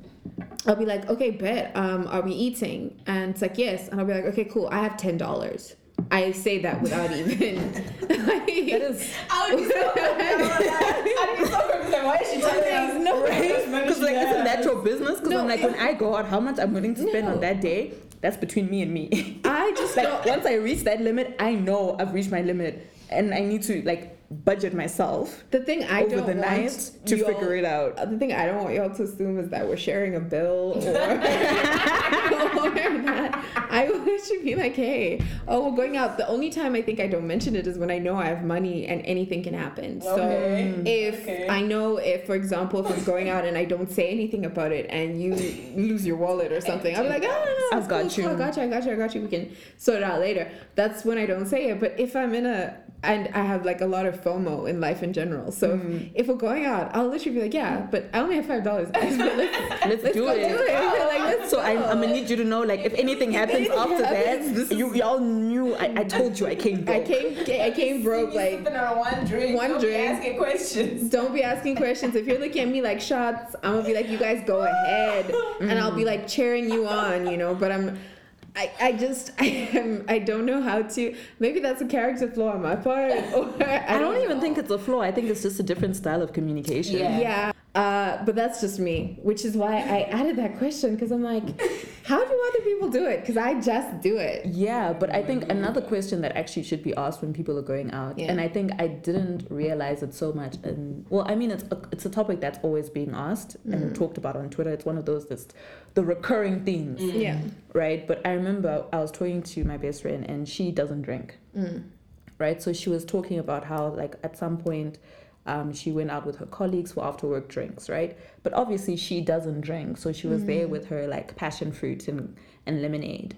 I'll be like, okay, bet. Um, are we eating? And it's like, yes. And I'll be like, okay, cool. I have ten dollars. I say that without even. That is I would be so I'd be so confused. Like, why is she telling us? no, because like isn't that your business? Because No, I'm like when I go out, how much I'm willing to spend No. on that day, that's between me and me. I just like don't. once I reach that limit, I know I've reached my limit, and I need to like budget myself The thing I over don't the night to figure it out. The thing I don't want y'all to assume is that we're sharing a bill or, or that. I to be like, hey, oh, we're going out. The only time I think I don't mention it is when I know I have money and anything can happen. Okay, So if okay. I know if, for example, if I'm going out and I don't say anything about it and you lose your wallet or something, I'm like, oh, no, no, I've got cool, it's cool, you. I got you, I got you, I got you. We can sort it out later. That's when I don't say it. But if I'm in a and I have like a lot of FOMO in life in general. So Mm. if, if we're going out, I'll literally be like, yeah, but I only have five dollars. let's, Let's, let's do it. do it. Like, let's So I'm. I'm gonna need you to know, like, if anything happens anything after happens, you y'all knew. I, I told you I came Broke. I came, I came broke. Like, on one drink. One don't be asking questions. don't be asking questions. If you're looking at me like shots, I'm gonna be like, you guys go ahead, and I'll be like cheering you on, you know. But I'm. I, I just I am I don't know how to maybe that's a character flaw on my part or I, I don't even think it's a flaw. I think it's just a different style of communication. Yeah. Yeah, uh, but that's just me, which is why I added that question because I'm like, how do other people do it? Because I just do it. Yeah, but I think another question that actually should be asked when people are going out, Yeah. and I think I didn't realize it so much. And well, I mean, it's a, it's a topic that's always being asked and talked about on Twitter. It's one of those that's the recurring themes, Yeah. right? But I remember I was talking to my best friend, and she doesn't drink, Mm. right? So she was talking about how like at some point. Um, she went out with her colleagues for after work drinks, right? But obviously she doesn't drink, so she was there with her like passion fruit and, and lemonade,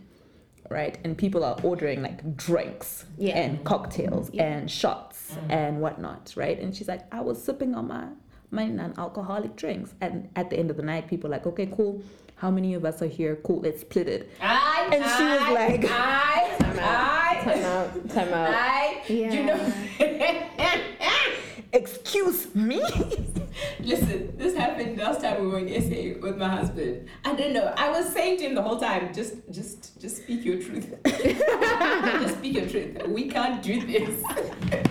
right? And people are ordering like drinks Yeah. and cocktails Yeah. and shots and whatnot, right? And she's like, I was sipping on my my non-alcoholic drinks, and at the end of the night, people are like, okay, cool. How many of us are here? Cool, let's split it. I, And she was I, like- I, Time out. Time out. Time out. I, Yeah. you know. Excuse me? Listen, this happened last time we were in SA with my husband. I don't know. I was saying to him the whole time, just, just, just speak your truth. just speak your truth. We can't do this.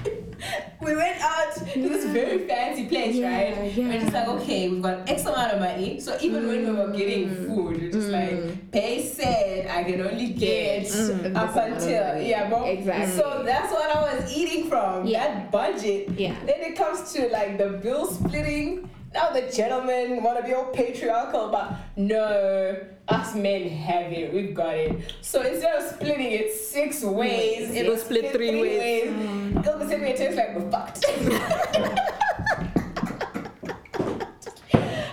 we went out to this very fancy place, Yeah, right? We're just like, okay, we've got X amount of money. So even when we were getting food, we're just like, pay said I can only get Mm. up This amount of until yeah, but Exactly. So that's what I was eating from Yeah. that budget. Yeah. Then it comes to like the bill splitting now the gentlemen want to be all patriarchal, but no, us men have it. We've got it. So instead of splitting it six ways, it was split, three, three, ways. ways. Mm. It'll be sitting tastes like we're fucked.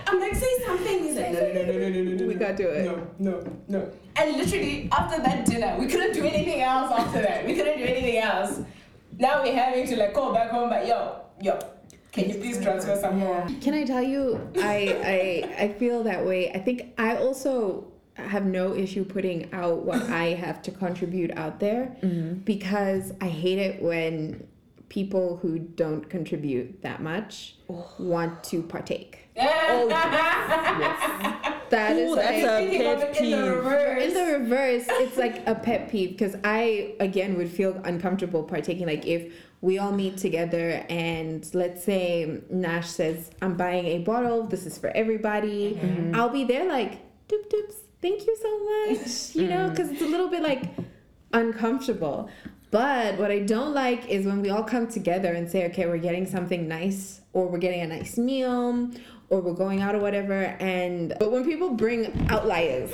I'm like, say something. He's like, no, no, no, no, no, no, no. We can't do it. No, no, no. And literally after that dinner, we couldn't do anything else. After that, we couldn't do anything else. Now we're having to like call back home, but yo, yo can you please transfer some more? Can I tell you, I, I I feel that way. I think I also have no issue putting out what I have to contribute out there mm-hmm. because I hate it when people who don't contribute that much oh. want to partake. Oh, That is Ooh, that's like, a pet it in the peeve. reverse. in the reverse, it's like a pet peeve because I again would feel uncomfortable partaking. Like if we all meet together and let's say Nash says, "I'm buying a bottle. This is for everybody," mm-hmm. I'll be there like, "Doop doops, thank you so much," you know, mm-hmm. because it's a little bit like uncomfortable. But what I don't like is when we all come together and say, "Okay, we're getting something nice, or we're getting a nice meal." Or we're going out or whatever, and but when people bring outliers,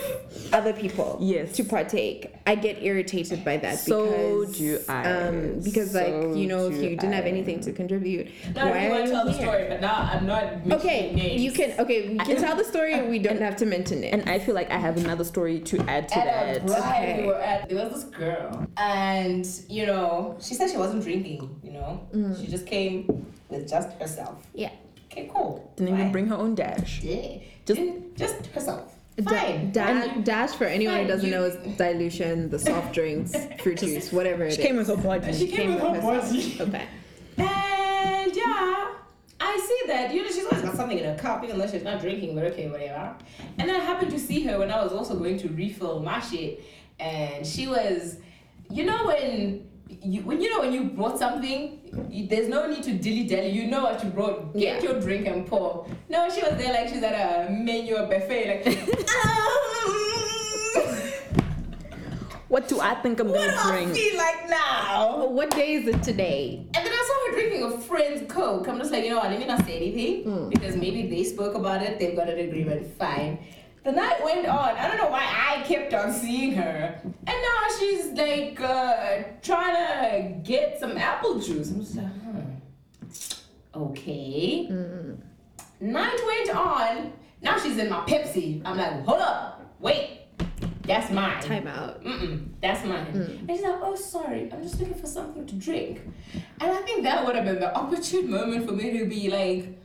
other people, Yes. to partake. I get irritated by that So because do I. um because like you know if do you didn't have anything to contribute, Now why you are want to you tell the here? story, but now I'm not Okay, names. you can okay, we can tell the story and we don't have to mention it. And I feel like I have another story to add to at that. braai Okay. we were at there was this girl and you know she said she wasn't drinking you know she just came with just herself Yeah. Okay cool Didn't even bring her own dash. yeah. Just- Didn't- just herself Da- fine da- dash for anyone who doesn't you- know is dilution, the soft drinks, fruit juice, whatever it is. She came with her body. she came with her herself. body Okay. and yeah I see that you know she's always got something in her cup even though she's not drinking but okay whatever and then I happened to see her when I was also going to refill my shit and she was you know when you when you know when you brought something you, there's no need to dilly dally you know what you brought get Yeah. your drink and pour no she was there like she's at a menu a buffet like um. What do I think I'm gonna do I bring? feel like now what day is it today? And then I saw her drinking a friend's Coke. I'm just like, you know what, let me not say anything hmm. because maybe they spoke about it, they've got an agreement, fine. The night went on. I don't know why I kept on seeing her. And now like uh, trying to get some apple juice. I'm just like, hmm. Okay. Night went on. Now she's in my Pepsi. I'm like, hold up, wait. That's mine. Time out. Mm-mm, that's mine. And she's like, oh, sorry, I'm just looking for something to drink. And I think that would have been the opportune moment for me to be like,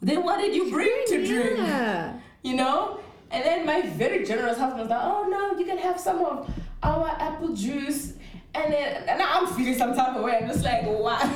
then what did you bring to drink? Yeah. You know? And then my very generous husband was like, oh, no, you can have some of our apple juice. And then now I'm feeling some type of way. I'm just like, why?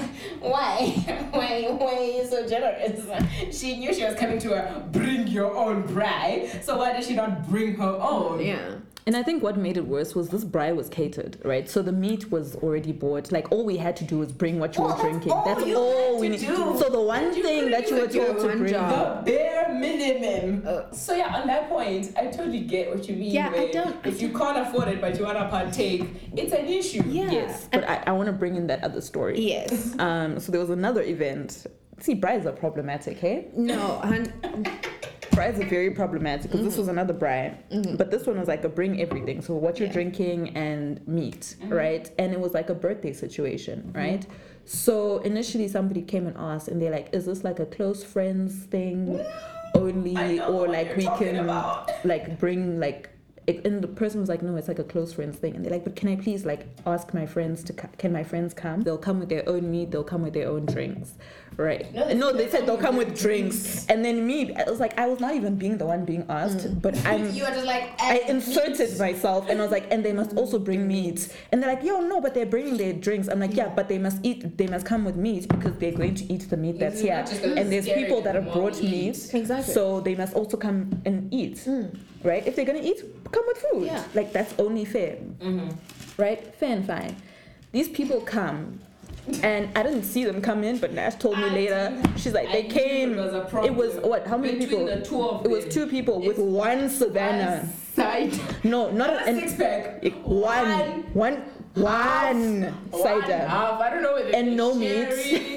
Why? Why, why are you so generous? She knew she was coming to her, bring your own braai. So why did she not bring her own? Yeah. And I think what made it worse was this braai was catered, right? So the meat was already bought. Like all we had to do was bring what you Oh, were that's drinking. all That's you all had we to need. do. So the one You thing that you were even do told to bring. job. The bare minimum. Uh, So yeah, on that point, I totally get what you mean. Yeah, I don't- I If you can't afford it, but you wanna partake, it's an issue. Yeah. Yes, but I, I want to bring in that other story. Yes. Um, so there was another event. See, braais are problematic, hey? No. Braais are very problematic because this was another braai, but this one was like a bring everything. So what you're Yeah. drinking and meat, right? And it was like a birthday situation, right? So initially somebody came and asked, and they're like, "Is this like a close friends thing only, or like we can about. like bring like it, and the person was like, no, it's like a close friends thing. And they're like, but can I please like ask my friends to co- can my friends come? They'll come with their own meat. They'll come with their own drinks, right? No, No, they said they'll come with with drinks. And then me, I was like, I was not even being the one being asked, but I'm. You are just like I inserted meat." myself and I was like, and they must also bring meat. And they're like, yo, no, but they're bringing their drinks. I'm like, yeah, but they must eat, they must come with meat because they're going to eat the meat that's here. not just gonna And there's people that have brought meat. Exactly. So they must also come and eat, Mm. Right? If they're gonna eat, come with food. Yeah. Like that's only fair, Mhm. right? Fair and fine. These people come, and I didn't see them come in, but Nash told me I later. She's like, they came. It was, It was what? How many between people? The two of It was two people with one Savanna. Side. No, not Not a an six pack. it- one, one, one One cider. half. I don't know And no meat.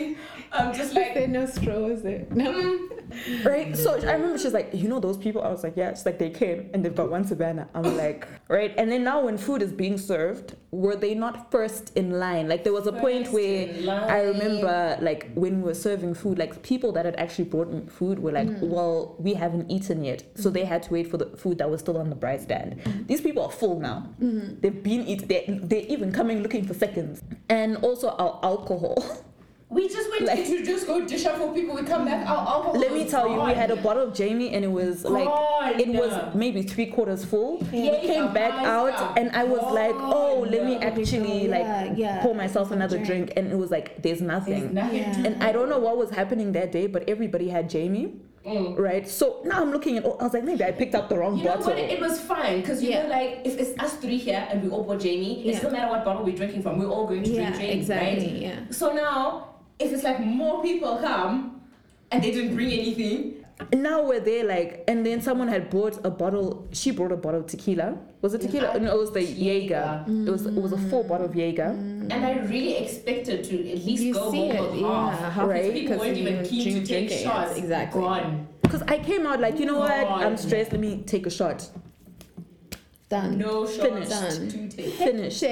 Sharing. I'm just like. there no straw? Is there? No. mm, Right? So I remember she's like, you know those people? I was like, yeah. She's like, they came and they've got one Savanna. I'm like, right? And then now when food is being served, were they not first in line? Like there was a point First where I remember like when we were serving food, like people that had actually brought food were like, mm. well, we haven't eaten yet. So they had to wait for the food that was still on the braai stand. Mm. These people are full now. Mm-hmm. They've been eating, they're, they're even coming looking for seconds. And also our alcohol. We just went Like- to just go dish up for people. We come back. Our alcohol. Let me was tell you, we had a bottle of Jamie and it was like Gone. it was maybe three quarters full. Yeah, we came back out are and I was like, oh, let me actually Yeah, like yeah. pour myself another Drink. drink. And it was like, there's There's nothing. nothing Yeah. And I don't know what was happening that day, but everybody had Jamie, Mm. right? So now I'm looking at, I was like, maybe I picked up the wrong You know bottle. what? It, it was fine because you Yeah. know, like if it's us three here and we all bought Jamie, Yeah. it doesn't matter what bottle we're drinking from. We're all going to Yeah, drink Jamie, exactly. right? Yeah. So now, if it's like more people come and they didn't bring anything, And now we're there, like, and then someone had brought a bottle. She brought a bottle of tequila. Was it tequila? Yeah. No, it was the Jaeger. Jaeger. It was it was a mm. full bottle of Jaeger. and I really expected to at least You go see home it, with yeah, half. half Right. People weren't even keen to take it, shots. exactly. Gone. Because I came out like, you know what? I'm stressed. Let me take a shot. Done. No shots Finished. Done. to. Finished.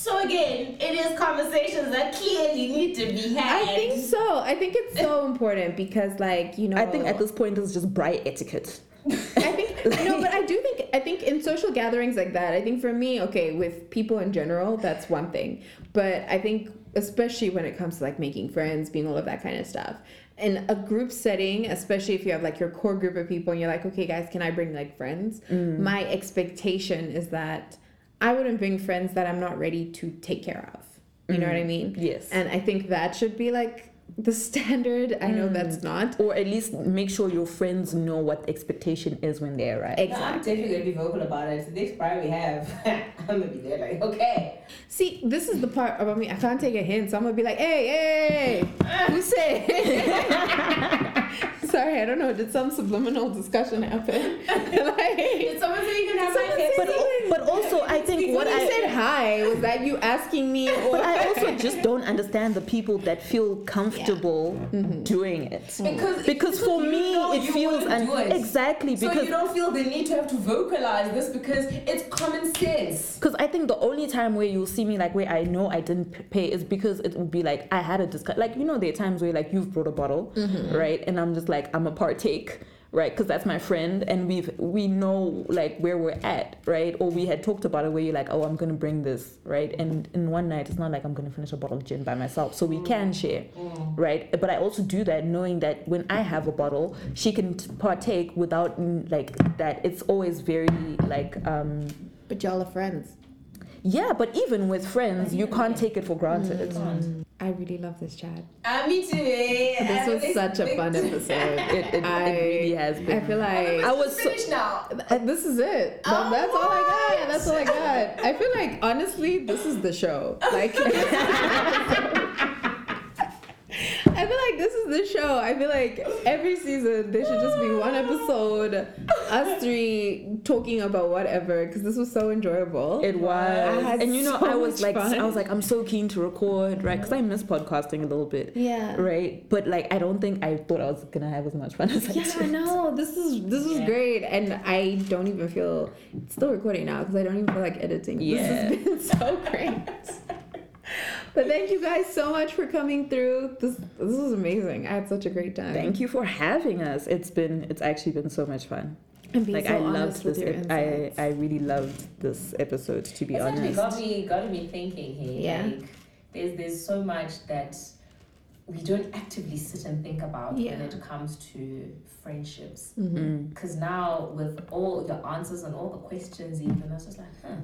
Shake. So again, it is conversations that clearly need to be had. I think so. I think it's so important because, like, you know, I think at this point it's just braai etiquette. I think no, but I do think I think in social gatherings like that, I think for me, okay, with people in general, that's one thing. But I think especially when it comes to like making friends, being all of that kind of stuff. In a group setting, especially if you have like your core group of people and you're like, okay, guys, can I bring like friends? Mm. My expectation is that I wouldn't bring friends that I'm not ready to take care of. You know what I mean? Yes. And I think that should be like the standard. I know Mm. that's not. or at least make sure your friends know what the expectation is when they arrive. exactly I'm Exactly. definitely gonna be vocal about it. The next Friday we have, I'm gonna be there like, okay. See, this is the part about me. I can't take a hint, so I'm gonna be like, "Hey, hey, who said?" Sorry, I don't know. Did some subliminal discussion happen? like, Did someone say you can have my Someone kids? said But but also I think what when you I said hi, was that you asking me, or but I also just don't understand the people that feel comfortable mm-hmm. doing it. Because Because for me it feels wouldn't it. exactly So because you don't feel the need to have to vocalize this because it's common sense. Because I think the only time where you'll see me like where I know I didn't pay is because it would be like I had a discussion. Like you know, there are times where like you've brought a bottle, mm-hmm. right, and I'm just like I'm a partake, right, because that's my friend, and we've we know like where we're at, right, or we had talked about it where you're like, oh, I'm gonna bring this, right, and in one night it's not like I'm gonna finish a bottle of gin by myself, so we can share, right, but I also do that knowing that when I have a bottle, she can t- partake without mm, like that. It's always very like um but y'all are friends. Yeah, but even with friends, you can't take it for granted. I really love this chat. Uh, me too. eh? This I was really such a fun episode. It, it, I, it really has been. I feel like I was so, finished now. Uh, This is it. That- Oh, that's all I got. what? That's all I got. I feel like honestly, this is the show. Like I feel like this is the show. I feel like every season there should just be one episode, us three talking about whatever, because this was so enjoyable. it was, had and you know, so I was like, fun. I was like, I'm so keen to record, right? Because I miss podcasting a little bit, yeah. right? But like, I don't think I thought I was gonna have as much fun as I Yeah, did. no, this is this is Yeah. great, and I don't even feel it's still recording now because I don't even feel like editing. Yeah. This has been so great. But thank you guys so much for coming through. This this was amazing. I had such a great time. Thank you for having us. It's been, it's actually been so much fun. And being like so I loved this. ep- I. I really loved this episode. To be It's actually honest, got me got me thinking here. Yeah. Like there's there's so much that we don't actively sit and think about when it comes to friendships. Mhm. Mm. Because now with all your answers and all the questions even I was just like, huh.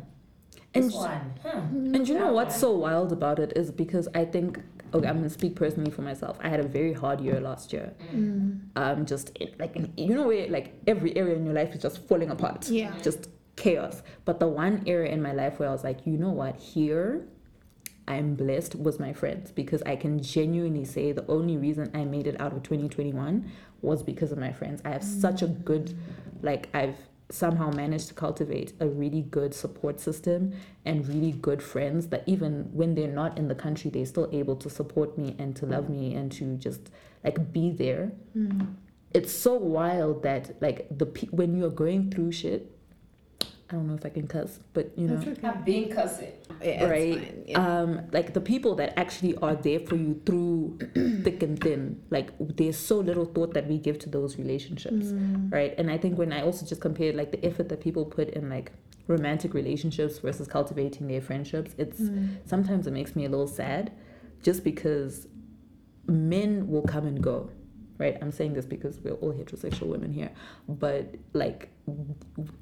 And This j- one, huh. And you know what's so wild about it is because I think okay, I'm gonna speak personally for myself. I had a very hard year last year. Mm. Um, just it- like in- you know where like every area in your life is just falling apart. Yeah. Just chaos. But the one area in my life where I was like, you know what, here I'm blessed was my friends because I can genuinely say the only reason I made it out of 2021 was because of my friends. I have such a good, like, I've somehow managed to cultivate a really good support system and really good friends that even when they're not in the country, they're still able to support me and to love me and to just like be there. Mm. It's so wild that like the pe- when you're going through shit, I don't know if I can cuss, but you know, That's okay. I've been cussing. Yeah, it's right? fine, yeah. Um, like the people that actually are there for you through thick and thin. Like there's so little thought that we give to those relationships, Mm. right? And I think when I also just compared like the effort that people put in like romantic relationships versus cultivating their friendships, it's Mm. sometimes it makes me a little sad, just because men will come and go. Right, I'm saying this because we're all heterosexual women here, but like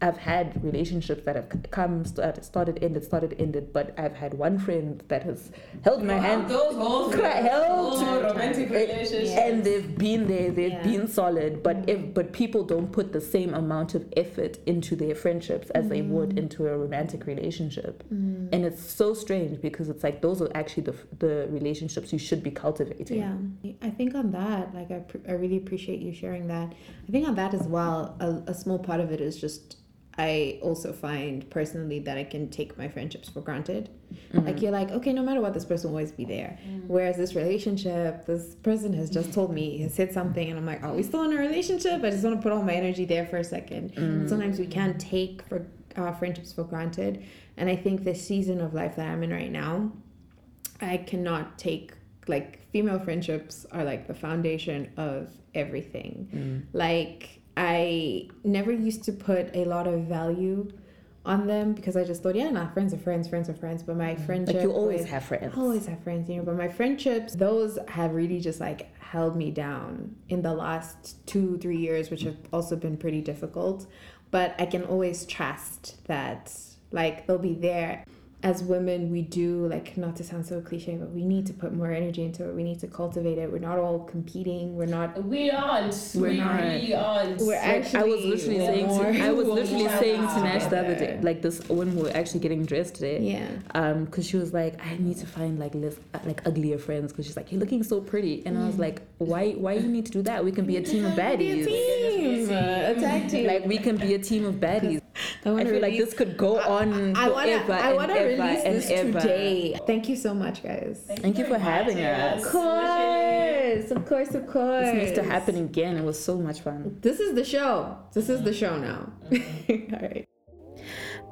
I've had relationships that have come, started, started, ended, started, ended. But I've had one friend that has held my hand, Those whole cry, held, romantic relationships. and they've been there. They've Yeah. been solid. But if but people don't put the same amount of effort into their friendships as they would into a romantic relationship, Mm. and it's so strange because it's like those are actually the the relationships you should be cultivating. Yeah, I think on that, like I, pr- I really appreciate you sharing that. I think on that as well, a, a small part of it is just I also find personally that I can take my friendships for granted. Mm-hmm. Like you're like, okay, no matter what, this person will always be there. Whereas this relationship, this person has just told me, has said something, and I'm like, are we still in a relationship? I just want to put all my energy there for a 2nd Mm. Sometimes we can take for uh, friendships for granted, and I think this season of life that I'm in right now, I cannot take like female friendships are like the foundation of everything. Mm. Like I never used to put a lot of value on them because I just thought, yeah, nah, friends are friends, friends are friends. But my mm-hmm. friendship, Like you always with- have friends. Always have friends, you know. But my friendships, those have really just like held me down in the last two, three years, which have also been pretty difficult. But I can always trust that, like, they'll be there. As women, we do, like, not to sound so cliche, but we need to put more energy into it. We need to cultivate it. We're not all competing. We're not. We aren't. We're we not. really aren't. We're Like, I was actually literally saying to, I was literally saying to together. Nash the other day, like this when we were actually getting dressed today. Yeah. Um, because she was like, I need to find like less like uglier friends because she's like, you're looking so pretty, and I was like, why why you need to do that? We can be a team of Be a baddies. team. A tag team. Like we can be a team of baddies. I I wanna feel like this could go on I want to. forever I want to ever and this ever. today. Thank you so much, guys. Thank you for having us. Of course, of course, of course. This needs to happen again. It was so much fun. This is the show. This is the show now. Mm-hmm. All right.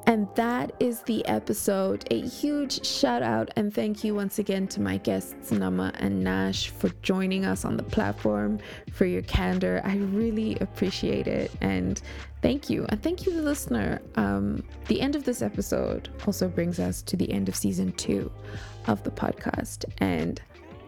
And that is the episode. A huge shout out and thank you once again to my guests, Nama and Nash, for joining us on the platform, for your candor. I really appreciate it. And thank you. And thank you, the listener. Um, the end of this episode also brings us to the end of season two of the podcast. And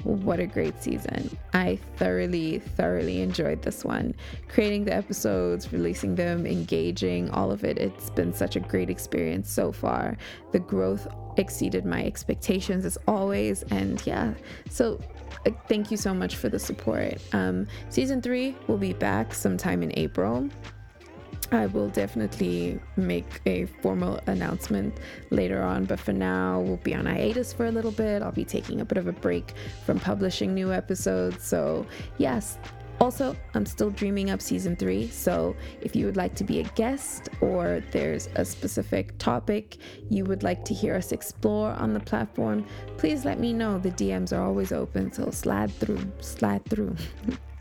what a great season. I thoroughly, thoroughly enjoyed this one. Creating the episodes, releasing them, engaging, all of it. It's been such a great experience so far. The growth exceeded my expectations as always. And yeah, so uh, thank you so much for the support. Um, season three will be back sometime in April. I will definitely make a formal announcement later on, but for now, we'll be on hiatus for a little bit. I'll be taking a bit of a break from publishing new episodes. So, yes. Also, I'm still dreaming up season three. So, if you would like to be a guest or there's a specific topic you would like to hear us explore on the platform, please let me know. The DMs are always open. So, slide through, slide through.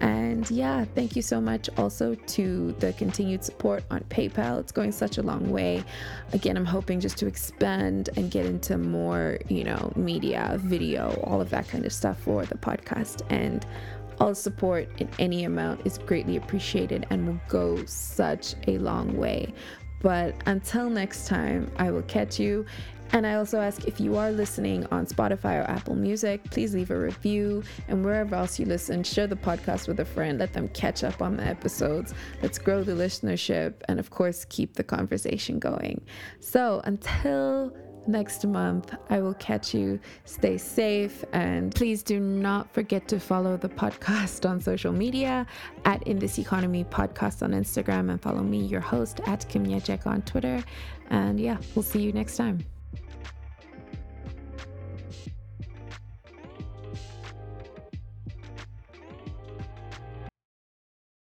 And yeah, thank you so much also to the continued support on PayPal. It's going such a long way. Again, I'm hoping just to expand and get into more, you know, media, video, all of that kind of stuff for the podcast. And All support in any amount is greatly appreciated and will go such a long way. But until next time, I will catch you. And I also ask if you are listening on Spotify or Apple Music, please leave a review. And wherever else you listen, share the podcast with a friend. Let them catch up on the episodes. Let's grow the listenership and, of course, keep the conversation going. So until next month. I will catch you. Stay safe and please do not forget to follow the podcast on social media at In This Economy Podcast on Instagram and follow me, your host, at Kim Nyajeka on Twitter. And yeah, we'll see you next time.